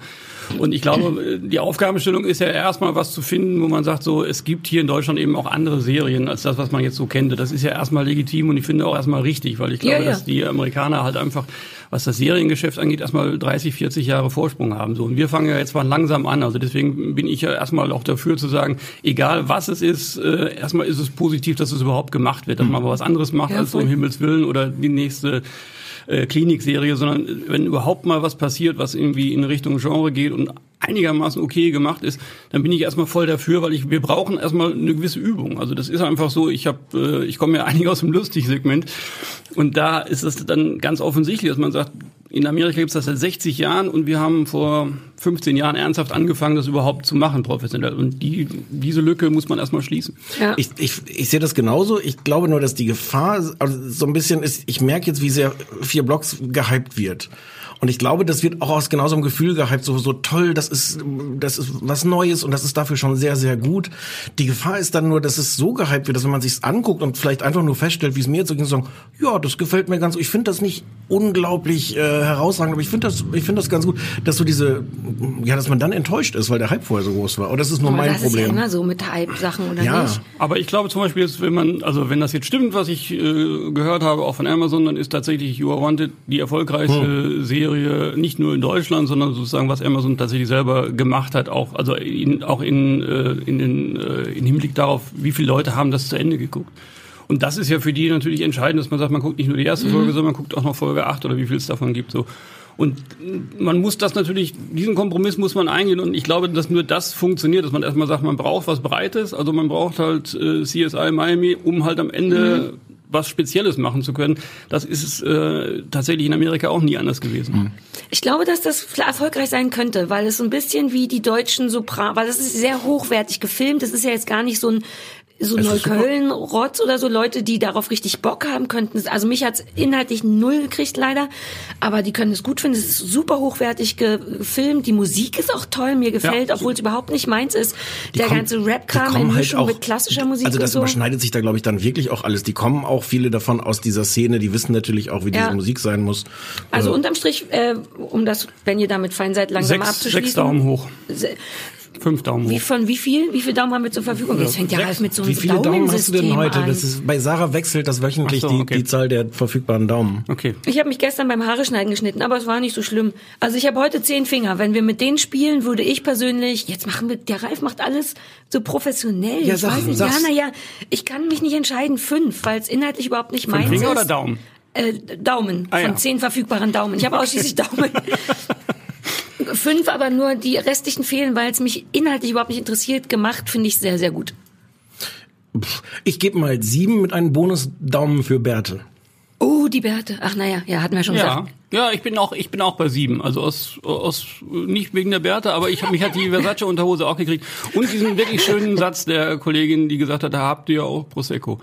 Und ich glaube, äh, die Aufgabenstellung ist ja erstmal was zu finden, wo man sagt, so, es gibt hier in Deutschland eben auch andere Serien als das, was man jetzt so kennt. Das ist ja erstmal legitim und ich finde auch erstmal richtig, weil ich glaube, Ja, ja. dass die Amerikaner halt einfach, was das Seriengeschäft angeht, erstmal 30, 40 Jahre Vorsprung haben. So. Und wir fangen ja jetzt mal langsam an. Also deswegen bin ich ja erstmal auch dafür zu sagen, egal was es ist, äh, erstmal ist es positiv, dass es überhaupt gemacht wird, dass man mal was anderes macht Ja, als so um. Himmels Willen oder die nächste äh, Klinikserie, sondern wenn überhaupt mal was passiert, was irgendwie in Richtung Genre geht und einigermaßen okay gemacht ist, dann bin ich erstmal voll dafür, weil ich wir brauchen erstmal eine gewisse Übung. Also das ist einfach so, ich habe äh, ich komme ja [laughs] eigentlich aus dem Lustig-Segment und da ist es dann ganz offensichtlich, dass man sagt, in Amerika gibt es das seit 60 Jahren und wir haben vor 15 Jahren ernsthaft angefangen, das überhaupt zu machen, professionell. Und die, diese Lücke muss man erstmal schließen. Ja. Ich, ich, ich sehe das genauso. Ich glaube nur, dass die Gefahr also so ein bisschen ist, ich merke jetzt, wie sehr vier Blocks gehypt wird. Und ich glaube, das wird auch aus genau so einem Gefühl gehypt, so, so toll, das ist, das ist was Neues und das ist dafür schon sehr, sehr gut. Die Gefahr ist dann nur, dass es so gehypt wird, dass wenn man sich's anguckt und vielleicht einfach nur feststellt, wie es mir jetzt so ging, so sagen, ja, das gefällt mir ganz, ich finde das nicht unglaublich äh, herausragend, aber ich finde das, ich finde das ganz gut, dass so diese, ja, dass man dann enttäuscht ist, weil der Hype vorher so groß war. Oder das ist nur Aber mein das ist ja Problem. immer so mit Hype-Sachen, oder Ja. nicht? Aber ich glaube zum Beispiel jetzt, wenn man, also wenn das jetzt stimmt, was ich äh, gehört habe, auch von Amazon, dann ist tatsächlich You Are Wanted die erfolgreichste Hm. Serie nicht nur in Deutschland, sondern sozusagen was Amazon tatsächlich selber gemacht hat, auch also in, auch in äh, in den äh, in Hinblick darauf, wie viele Leute haben das zu Ende geguckt. Und das ist ja für die natürlich entscheidend, dass man sagt, man guckt nicht nur die erste Folge, sondern man guckt auch noch Folge 8 oder wie viel es davon gibt. So. Und man muss das natürlich, diesen Kompromiss muss man eingehen und ich glaube, dass nur das funktioniert, dass man erstmal sagt, man braucht was Breites, also man braucht halt äh, CSI Miami, um halt am Ende was Spezielles machen zu können. Das ist äh, tatsächlich in Amerika auch nie anders gewesen. Ich glaube, dass das erfolgreich sein könnte, weil es so ein bisschen wie die deutschen Sopran, weil das ist sehr hochwertig gefilmt. Das ist ja jetzt gar nicht so ein so Neukölln-Rotz oder so Leute, die darauf richtig Bock haben könnten. Also mich hat's inhaltlich null gekriegt leider, aber die können es gut finden. Es ist super hochwertig ge- gefilmt. Die Musik ist auch toll, mir gefällt, Ja, obwohl es überhaupt nicht meins ist. Die Der kommen- ganze Rap-Kram in halt auch- mit klassischer Musik Also das so. überschneidet sich da, glaube ich, dann wirklich auch alles. Die kommen auch viele davon aus dieser Szene, die wissen natürlich auch, wie Ja. diese Musik sein muss. Also Äh, unterm Strich, äh, um das, wenn ihr damit fein seid, langsam Sechs, abzuschließen. sechs Daumen hoch, Se- fünf Daumen Wie hoch. von wie viel? Wie viel Daumen haben wir zur Verfügung? Jetzt fängt ja Ralf mit so einem wie viele Daumen hast du denn heute? Das ist, bei Sarah wechselt das wöchentlich so, die, okay. die Zahl der verfügbaren Daumen. Okay. Ich habe mich gestern beim Haare schneiden geschnitten, aber es war nicht so schlimm. Also ich habe heute zehn Finger. Wenn wir mit denen spielen, würde ich persönlich, jetzt machen wir, der Ralf macht alles so professionell. Ja, ich sag- weiß nicht, sag's. ja, naja, ich kann mich nicht entscheiden, fünf, weil es inhaltlich überhaupt nicht meins Finger ist. oder Daumen? Äh, Daumen, Ah, von ja. zehn verfügbaren Daumen. Ich habe ausschließlich Daumen. [laughs] Fünf, aber nur die restlichen fehlen, weil es mich inhaltlich überhaupt nicht interessiert. Gemacht finde ich sehr, sehr gut. Ich gebe mal sieben mit einem Bonusdaumen für Bertel. Oh, die Bärte. Ach naja, ja, hatten wir schon Ja, gesagt. ja, ich bin auch, ich bin auch bei sieben. Also aus, aus nicht wegen der Bärte, aber ich hab, mich hat die Versace Unterhose auch gekriegt und diesen wirklich schönen Satz der Kollegin, die gesagt hat, da habt ihr auch Prosecco.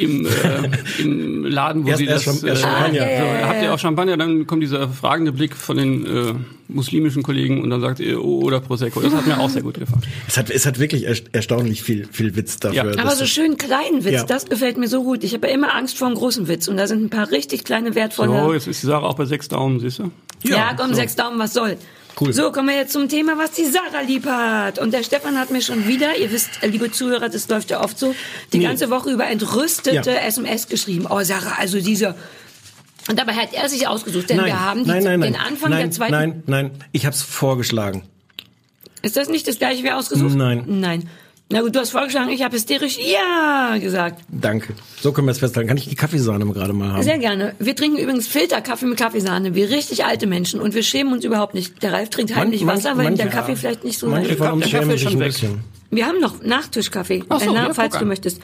Im, äh, [laughs] im Laden, wo Erst- sie erst das erst äh, Champagner. Ah, ja, ja, so, habt ihr auch Champagner, dann kommt dieser fragende Blick von den äh, muslimischen Kollegen und dann sagt ihr, oh, oder Prosecco. Das hat mir auch sehr gut gefallen. [laughs] Es hat, es hat wirklich erst- erstaunlich viel, viel Witz dafür. Ja. Aber so schön kleinen Witz, Ja. das gefällt mir so gut. Ich habe ja immer Angst vor einem großen Witz und da sind ein paar richtig kleine wertvolle. So, jetzt ist die Sache auch bei sechs Daumen, siehst du? ja, komm, so. sechs Daumen, was soll. Cool. So, kommen wir jetzt zum Thema, was die Sarah lieb hat. Und der Stefan hat mir schon wieder, ihr wisst, liebe Zuhörer, das läuft ja oft so, die ganze Woche über entrüstete Ja. SMS geschrieben. Oh, Sarah, also diese. Und dabei hat er sich ausgesucht, denn nein, wir haben die, nein, nein, nein, den Anfang nein, der zweiten. Nein, nein, ich hab's vorgeschlagen. Ist das nicht das gleiche wie ausgesucht? Nein. Nein. Na gut, du hast vorgeschlagen, ich habe hysterisch Ja gesagt. Danke. So können wir es festhalten. Kann ich die Kaffeesahne mal gerade mal haben? Sehr gerne. Wir trinken übrigens Filterkaffee mit Kaffeesahne, wie richtig alte Menschen. Und wir schämen uns überhaupt nicht. Der Ralf trinkt heimlich Man- Wasser, man- weil der manche- Kaffee vielleicht nicht so Manche von uns Der Kaffee schämen ist sich schon ein weg. bisschen. Wir haben noch Nachtischkaffee, Ach so, äh, na, ja, falls du an. möchtest.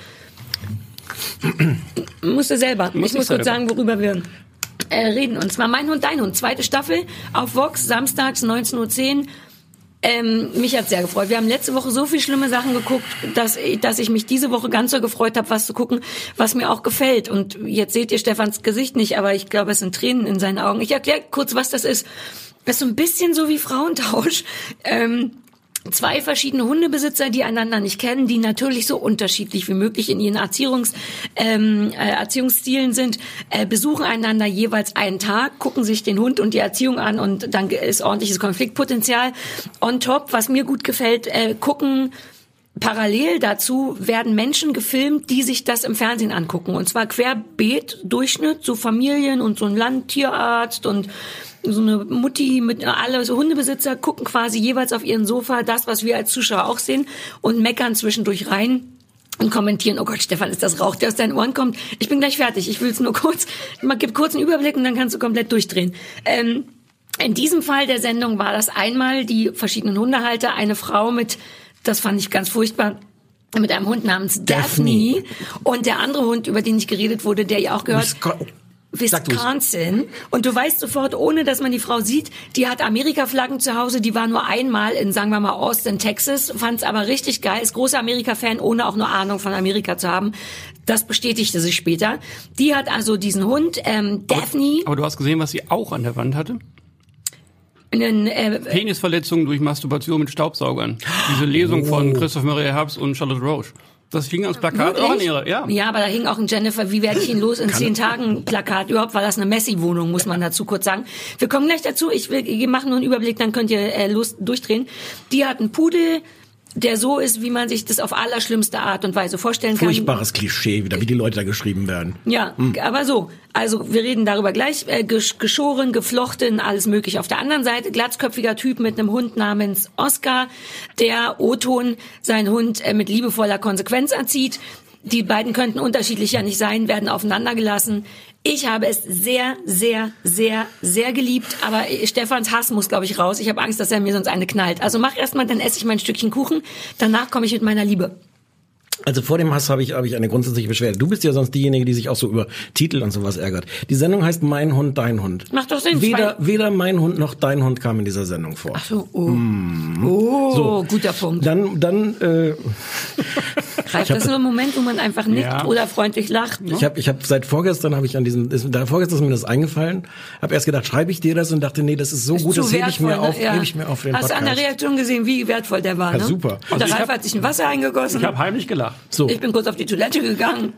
Musst du selber. Muss ich muss kurz sagen, worüber wir äh, reden. Und zwar Mein Hund, Dein Hund. Zweite Staffel auf Vox, samstags 19.10 Uhr. Ähm, mich hat sehr gefreut. Wir haben letzte Woche so viel schlimme Sachen geguckt, dass, dass ich mich diese Woche ganz so gefreut habe, was zu gucken, was mir auch gefällt. Und jetzt seht ihr Stefans Gesicht nicht, aber ich glaube, es sind Tränen in seinen Augen. Ich erkläre kurz, was das ist. Das ist so ein bisschen so wie Frauentausch. Ähm, zwei verschiedene Hundebesitzer, die einander nicht kennen, die natürlich so unterschiedlich wie möglich in ihren Erziehungs, ähm, äh, Erziehungsstilen sind, äh, besuchen einander jeweils einen Tag, gucken sich den Hund und die Erziehung an und dann ist ordentliches Konfliktpotenzial. On top, was mir gut gefällt, äh, gucken Parallel dazu werden Menschen gefilmt, die sich das im Fernsehen angucken. Und zwar querbeet, Durchschnitt, so Familien und so ein Landtierarzt und so eine Mutti mit alle so Hundebesitzer gucken quasi jeweils auf ihren Sofa das, was wir als Zuschauer auch sehen und meckern zwischendurch rein und kommentieren, oh Gott, Stefan, ist das Rauch, der aus deinen Ohren kommt? Ich bin gleich fertig. Ich will es nur kurz, mal gib kurz einen Überblick und dann kannst du komplett durchdrehen. Ähm, in diesem Fall der Sendung war das einmal die verschiedenen Hundehalter, eine Frau mit, das fand ich ganz furchtbar, mit einem Hund namens Daphne, Daphne. und der andere Hund, über den nicht geredet wurde, der ja auch gehört. Wisconsin. Und du weißt sofort, ohne dass man die Frau sieht, die hat Amerika-Flaggen zu Hause, die war nur einmal in, sagen wir mal, Austin, Texas, fand es aber richtig geil, ist großer Amerika-Fan, ohne auch nur Ahnung von Amerika zu haben. Das bestätigte sich später. Die hat also diesen Hund, ähm, Daphne, Aber du hast gesehen, was sie auch an der Wand hatte? einen, äh, Penisverletzungen durch Masturbation mit Staubsaugern. Diese Lesung von Christoph Maria Herbst und Charlotte Roche. Das hing als Plakat auch an ihrer, ja. Ja, aber da hing auch ein Jennifer, wie werde ich ihn los in zehn Tagen Plakat. Überhaupt war das eine Messi-Wohnung, muss man dazu kurz sagen. Wir kommen gleich dazu. Ich will, wir machen nur einen Überblick, dann könnt ihr äh, los durchdrehen. Die hat einen Pudel, der so ist, wie man sich das auf allerschlimmste Art und Weise vorstellen kann. Furchtbares Klischee, wieder wie die Leute da geschrieben werden. Ja, aber so. Also wir reden darüber gleich. Äh, gesch- geschoren, geflochten, alles möglich. Auf der anderen Seite glatzköpfiger Typ mit einem Hund namens Oscar, der O-Ton seinen Hund äh, mit liebevoller Konsequenz erzieht. Die beiden könnten unterschiedlicher nicht sein, werden aufeinander gelassen. Ich habe es sehr, sehr, sehr, sehr geliebt, aber Stefans Hass muss, glaube ich, raus. Ich habe Angst, dass er mir sonst eine knallt. Also mach erstmal, dann esse ich mein Stückchen Kuchen. Danach komme ich mit meiner Liebe. Also vor dem Hass habe ich, habe ich eine grundsätzliche Beschwerde. Du bist ja sonst diejenige, die sich auch so über Titel und sowas ärgert. Die Sendung heißt Mein Hund, Dein Hund. Macht doch Sinn, Weder, weder Mein Hund noch Dein Hund kam in dieser Sendung vor. Ach so, oh. Oh, guter Punkt. Dann, dann, äh, [laughs] Reicht das nur ein Moment, wo man einfach nickt Ja. oder freundlich lacht? Ne? ich habe, ich habe seit vorgestern habe ich an diesem, ist, da vorgestern ist mir das eingefallen. Habe erst gedacht, schreibe ich dir das und dachte, nee, das ist so Ist gut, das hebe ich mir wertvoll, auf, ne? Ja. hebe ich mir auf den Hast du an der Podcast. Reaktion gesehen, wie wertvoll der war, Ja, ne? super. Und der Also ich Ralf hab- hat sich ein Wasser eingegossen. Ich habe heimlich gelacht. So, Ich bin kurz auf die Toilette gegangen.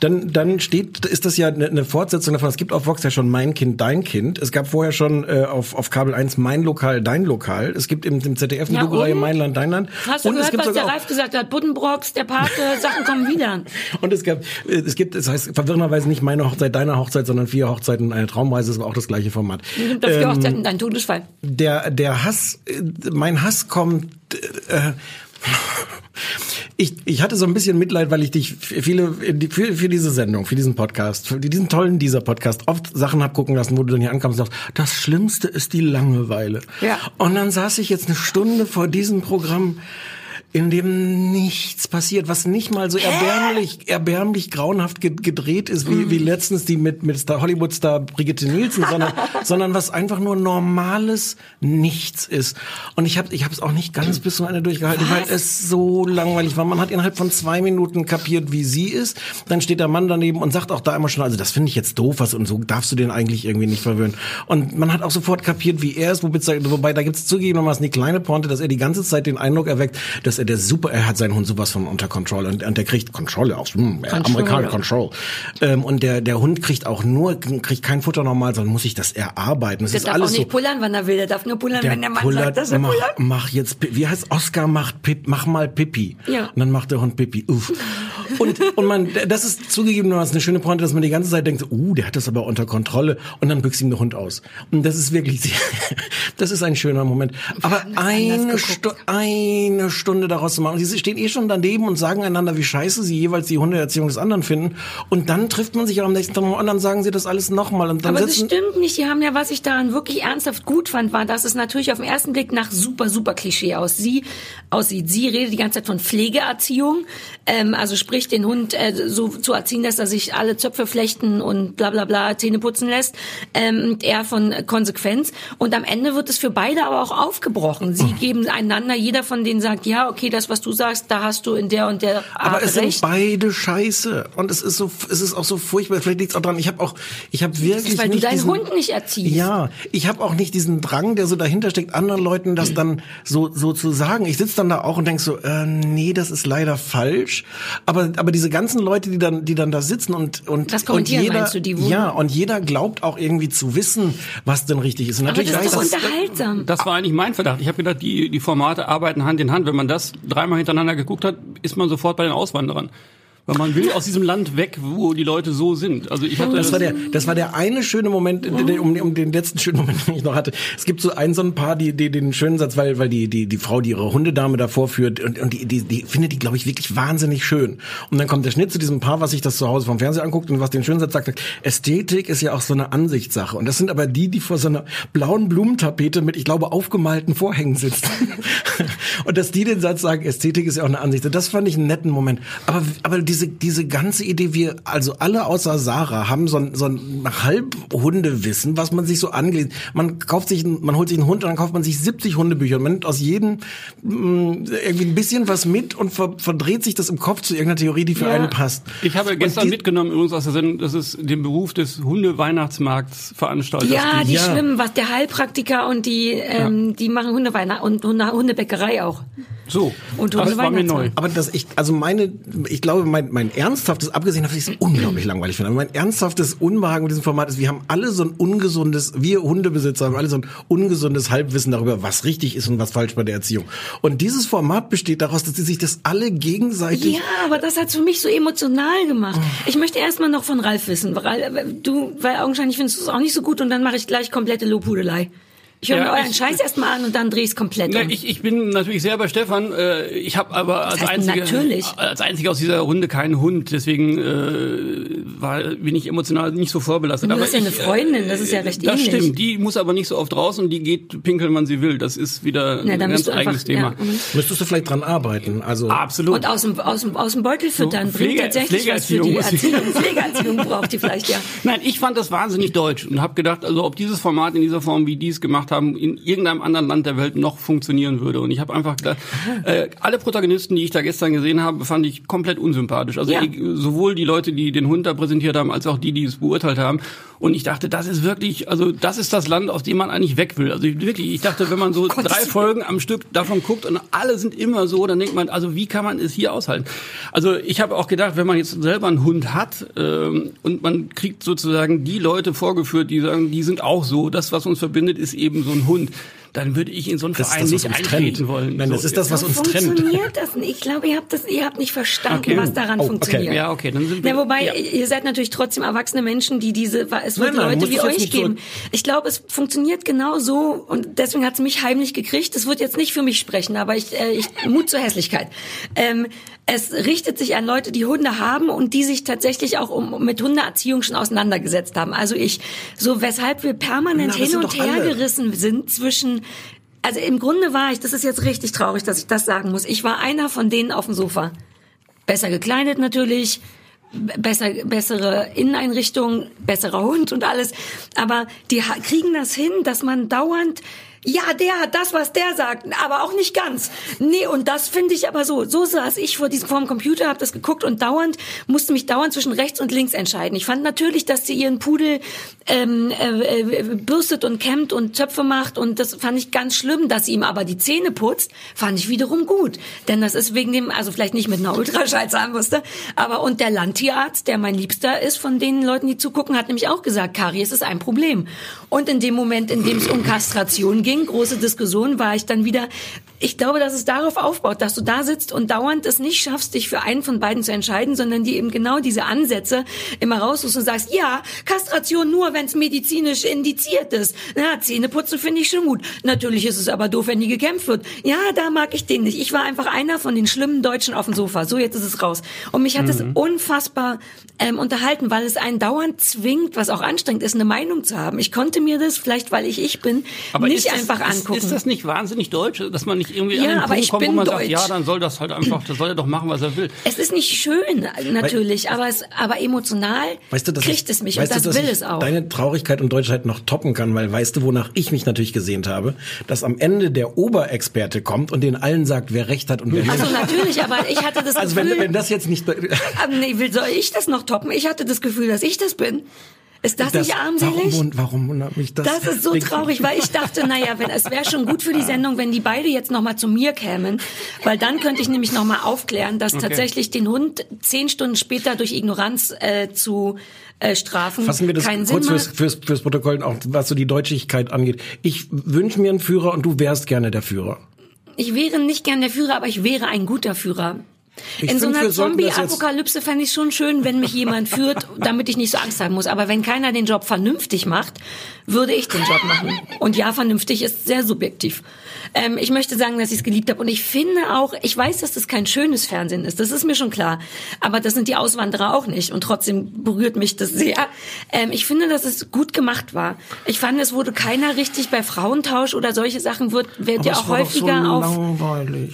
dann, dann steht, ist das ja eine, eine Fortsetzung davon. Es gibt auf Vox ja schon Mein Kind, Dein Kind. Es gab vorher schon äh, auf, auf Kabel 1 Mein Lokal, Dein Lokal. Es gibt im, im ZDF eine Ja, Doku-Reihe? Mein Land, Dein Land. Hast du und gehört, was der Ralf gesagt hat? Buddenbrocks, der Pate, [laughs] Sachen kommen wieder. Und es gab, äh, es gibt, es heißt verwirrenderweise nicht meine Hochzeit, deine Hochzeit, sondern vier Hochzeiten, eine Traumreise, ist aber auch das gleiche Format. Es gibt Ähm, Hochzeiten dein Todesfall. der, der Hass, äh, mein Hass kommt, äh, ich, ich hatte so ein bisschen Mitleid, weil ich dich viele für, für diese Sendung, für diesen Podcast, für diesen tollen dieser Podcast oft Sachen hab gucken lassen, wo du dann hier ankommst und sagst, das Schlimmste ist die Langeweile. Ja. Und dann saß ich jetzt eine Stunde vor diesem Programm in dem nichts passiert, was nicht mal so erbärmlich, erbärmlich grauenhaft ge- gedreht ist, wie, wie letztens die mit, mit Star, Hollywood-Star Brigitte Nielsen, sondern, [laughs] sondern was einfach nur normales Nichts ist. Und ich habe ich es auch nicht ganz bis zum Ende durchgehalten, weil es so langweilig war. Man hat innerhalb von zwei Minuten kapiert, wie sie ist. Dann steht der Mann daneben und sagt auch da immer schon, also das finde ich jetzt doof, was und so darfst du den eigentlich irgendwie nicht verwöhnen. Und man hat auch sofort kapiert, wie er ist, wobei, wobei da gibt es zugegebenermaßen die kleine Pointe, dass er die ganze Zeit den Eindruck erweckt, dass er der super, er hat seinen Hund sowas von unter Kontrolle und, und der kriegt Kontrolle auch, hm, Amerikaner Control. Ähm, und der, der Hund kriegt auch nur, kriegt kein Futter normal, sondern muss sich das erarbeiten. Das Der ist darf alles auch nicht so. pullern, wann er will. Der darf nur pullern, Der wenn der Mann pullert, sagt, dass er mach, pullert. mach jetzt, wie heißt Oscar macht Pip, mach mal Pipi. Ja. Und dann macht der Hund Pipi. Uff. Und, und man, das ist zugegebenermaßen eine schöne Pointe, dass man die ganze Zeit denkt, uh, der hat das aber unter Kontrolle. Und dann büchst ihm der Hund aus. Und das ist wirklich, sehr- [laughs] das ist ein schöner Moment. Aber eine, Stu eine Stunde daraus zu machen. Sie stehen eh schon daneben und sagen einander, wie scheiße sie jeweils die Hundeerziehung des anderen finden. Und dann trifft man sich auch am nächsten Tag und dann sagen sie das alles nochmal. Und dann Aber das stimmt nicht. Die haben ja, was ich daran wirklich ernsthaft gut fand, war, dass es natürlich auf den ersten Blick nach super, super Klischee aus sie aussieht. Sie redet die ganze Zeit von Pflegeerziehung, ähm, also sprich den Hund äh, so zu erziehen, dass er sich alle Zöpfe flechten und bla bla bla Zähne putzen lässt. Ähm, und er von Konsequenz. Und am Ende wird es für beide aber auch aufgebrochen. Sie [laughs] geben einander, jeder von denen sagt, ja, okay, das, was du sagst, da hast du in der und der Art Aber es sind recht. beide scheiße und es ist so, es ist auch so furchtbar. Vielleicht liegt es auch dran. Ich habe auch, ich habe wirklich weil du nicht deinen diesen, Hund nicht erziehst. Ja, ich habe auch nicht diesen Drang, der so dahinter steckt, anderen Leuten das dann so so zu sagen. Ich sitze dann da auch und denk so, äh, nee, das ist leider falsch. Aber aber diese ganzen Leute, die dann die dann da sitzen und und Das und jeder, meinst du, die ja und jeder glaubt auch irgendwie zu wissen, was denn richtig ist. Und Aber natürlich das ist doch weiß das- unterhaltsam. Das war eigentlich mein Verdacht. Ich habe gedacht, die, die Formate arbeiten Hand in Hand. Wenn man das dreimal hintereinander geguckt hat, ist man sofort bei den Auswanderern. Weil man will aus diesem Land weg, wo die Leute so sind. Also ich hatte Das war der, das war der eine schöne Moment, um, um den letzten schönen Moment, den ich noch hatte. Es gibt so ein so ein paar, die, die den schönen Satz, weil, weil die, die, die Frau, die ihre Hundedame da vorführt, und, und die, die, die findet die, glaube ich, wirklich wahnsinnig schön. Und dann kommt der Schnitt zu diesem Paar, was sich das zu Hause vom Fernseher anguckt und was den schönen Satz sagt, sagt, Ästhetik ist ja auch so eine Ansichtssache. Und das sind aber die, die vor so einer blauen Blumentapete mit, ich glaube, aufgemalten Vorhängen sitzen. [laughs] und dass die den Satz sagen, Ästhetik ist ja auch eine Ansicht. Das fand ich einen netten Moment. Aber, aber diese, diese ganze Idee, wir, also alle außer Sarah haben so ein, so ein Halbhundewissen, was man sich so angelesen. Man kauft sich, man holt sich einen Hund und dann kauft man sich 70 Hundebücher und man nimmt aus jedem mh, irgendwie ein bisschen was mit und ver, verdreht sich das im Kopf zu irgendeiner Theorie, die für Ja. einen passt. Ich habe gestern die- mitgenommen übrigens aus der Sendung, dass es den Beruf des Hunde-Weihnachtsmarkts Veranstalters Ja, gibt. die Ja. schwimmen, was der Heilpraktiker und die, ähm, die machen Hundeweihnacht und Hunde, Hundebäckerei auch. So. Und das Hunde war mir neu. Aber das ich, also meine, ich glaube, mein, mein ernsthaftes, abgesehen davon, dass ich es unglaublich langweilig finde, aber mein ernsthaftes Unbehagen mit diesem Format ist, wir haben alle so ein ungesundes, wir Hundebesitzer haben alle so ein ungesundes Halbwissen darüber, was richtig ist und was falsch bei der Erziehung. Und dieses Format besteht daraus, dass sie sich das alle gegenseitig Ja, aber das hat's für mich so emotional gemacht. Ich möchte erstmal noch von Ralf wissen. Weil, du, weil augenscheinlich findest du es auch nicht so gut und dann mache ich gleich komplette Lobhudelei. Ich höre Ja, mir euren ich- Scheiß erstmal an und dann drehe ich es komplett Ja, um. ich, ich bin natürlich sehr bei Stefan. Äh, Ich habe aber als heißt einzige, natürlich? als einzige aus dieser Runde keinen Hund, deswegen äh, war, bin ich emotional nicht so vorbelastet. Du aber hast ja eine ich, äh, Freundin, das ist ja recht Das ähnlich. stimmt. Die muss aber nicht so oft raus und die geht pinkeln, wann sie will. Das ist wieder Na, ein ganz eigenes einfach, Thema. Ja, mhm. müsstest du vielleicht dran arbeiten. Also Absolut. und aus dem, aus dem, aus dem Beutel füttern So, Pflege- tatsächlich was für Pflegeerziehung die Erziehung. Pflegeerziehung braucht die vielleicht, ja. [laughs] Nein, ich fand das wahnsinnig deutsch und habe gedacht, also ob dieses Format in dieser Form, wie die es gemacht haben, in irgendeinem anderen Land der Welt noch funktionieren würde. Und ich habe einfach gedacht, [laughs] äh, alle Protagonisten, die ich da gestern gesehen habe, fand ich komplett unsympathisch. Also Ja. ich, sowohl die Leute, die den Hund da präsentiert haben, als auch die, die es beurteilt haben. Und ich dachte, das ist wirklich, also das ist das Land, aus dem man eigentlich weg will. Also wirklich, ich dachte, wenn man so [laughs] Gottes drei Willen. Folgen am Stück davon guckt und alle sind immer so, dann denkt man, also wie kann man es hier aushalten? Also ich habe auch gedacht, wenn man jetzt selber einen Hund hat ähm, und man kriegt sozusagen die Leute vorgeführt, die sagen, die sind auch so, das, was uns verbindet, ist eben so ein Hund, dann würde ich in so einen das Verein nicht eintreten trennt. wollen. Nein, das So, ist das, was So uns trennt. funktioniert das nicht. Ich glaube, ihr habt das, ihr habt nicht verstanden, Okay. was daran Oh, okay. funktioniert. Ja, okay, dann sind wir- Ja, wobei, ja. ihr seid natürlich trotzdem erwachsene Menschen, die diese, es wird Nein, nein, du Leute wie euch geben. zurück- Ich glaube, es funktioniert genau so und deswegen hat es mich heimlich gekriegt. Es wird jetzt nicht für mich sprechen, aber ich, äh, ich Mut zur Hässlichkeit. Ähm, es richtet sich an Leute, die Hunde haben und die sich tatsächlich auch um, mit Hundeerziehung schon auseinandergesetzt haben. Also ich, so weshalb wir permanent Na, hin und her alle. gerissen sind zwischen also im Grunde war ich, das ist jetzt richtig traurig, dass ich das sagen muss. Ich war einer von denen auf dem Sofa. Besser gekleidet natürlich, besser, bessere Inneneinrichtung, besserer Hund und alles. Aber die kriegen das hin, dass man dauernd ja, der hat das, was der sagt, aber auch nicht ganz. Nee, und das finde ich aber so. So saß ich vor diesem vor dem Computer, habe das geguckt und dauernd musste mich dauernd zwischen rechts und links entscheiden. Ich fand natürlich, dass sie ihren Pudel ähm, äh, äh, bürstet und kämmt und Zöpfe macht und das fand ich ganz schlimm, dass sie ihm aber die Zähne putzt, fand ich wiederum gut, denn das ist wegen dem, also vielleicht nicht mit einer Ultraschallzahnbürste, aber und der Landtierarzt, der mein Liebster ist von den Leuten, die zugucken, hat nämlich auch gesagt, Karies ist ein Problem. Und in dem Moment, in dem es um Kastration ging, große Diskussion, war ich dann wieder, ich glaube, dass es darauf aufbaut, dass du da sitzt und dauernd es nicht schaffst, dich für einen von beiden zu entscheiden, sondern die eben genau diese Ansätze immer raussuchst und sagst, ja, Kastration nur, wenn es medizinisch indiziert ist. Na, Zähne putzen finde ich schon gut. Natürlich ist es aber doof, wenn die gekämpft wird. Ja, da mag ich den nicht. Ich war einfach einer von den schlimmen Deutschen auf dem Sofa. So, jetzt ist es raus. Und mich hat es Mhm. unfassbar ähm, unterhalten, weil es einen dauernd zwingt, was auch anstrengend ist, eine Meinung zu haben. Ich konnte mir das, vielleicht weil ich ich bin, Aber nicht ist das, einfach ist, angucken. Ist das nicht wahnsinnig deutsch, dass man nicht irgendwie Ja, an den aber Punkt ich kommt, wo bin man sagt, deutsch. ja, dann soll das halt einfach, das soll er doch machen, was er will. Es ist nicht schön, natürlich, aber es, aber emotional Weißt du, dass kriegt ich, es mich weißt und du, das dass will ich es auch. deine Traurigkeit und Deutschheit noch toppen kann, weil weißt du, wonach ich mich natürlich gesehnt habe, dass am Ende der Oberexperte kommt und den allen sagt, wer recht hat und wer Also nicht. natürlich, aber ich hatte das Also wenn, Gefühl, wenn das jetzt nicht Aber nee, will- soll ich das noch toppen? Ich hatte das Gefühl, dass ich das bin. Ist das, das, nicht armselig? warum, warum wundert mich das? Das ist so traurig, weil ich dachte, naja, wenn, es wäre schon gut für die Sendung, wenn die beide jetzt nochmal zu mir kämen, weil dann könnte ich nämlich nochmal aufklären, dass tatsächlich den Hund zehn Stunden später durch Ignoranz äh, zu äh, strafen Fassen wir das Sinn kurz fürs, fürs, fürs Protokoll, auch was so die Deutschigkeit angeht. Ich wünsche mir einen Führer und du wärst gerne der Führer. Ich wäre nicht gern der Führer, aber ich wäre ein guter Führer. Ich In so einer Zombie-Apokalypse fände ich schon schön, wenn mich jemand führt, damit ich nicht so Angst haben muss. Aber wenn keiner den Job vernünftig macht, würde ich den Job machen. Und ja, vernünftig ist sehr subjektiv. Ähm, ich möchte sagen, dass ich es geliebt habe. Und ich finde auch, ich weiß, dass das kein schönes Fernsehen ist. Das ist mir schon klar. Aber das sind die Auswanderer auch nicht. Und trotzdem berührt mich das sehr. Ähm, ich finde, dass es gut gemacht war. Ich fand, es wurde keiner richtig bei Frauentausch oder solche Sachen wird, wird ja auch doch so häufiger auf,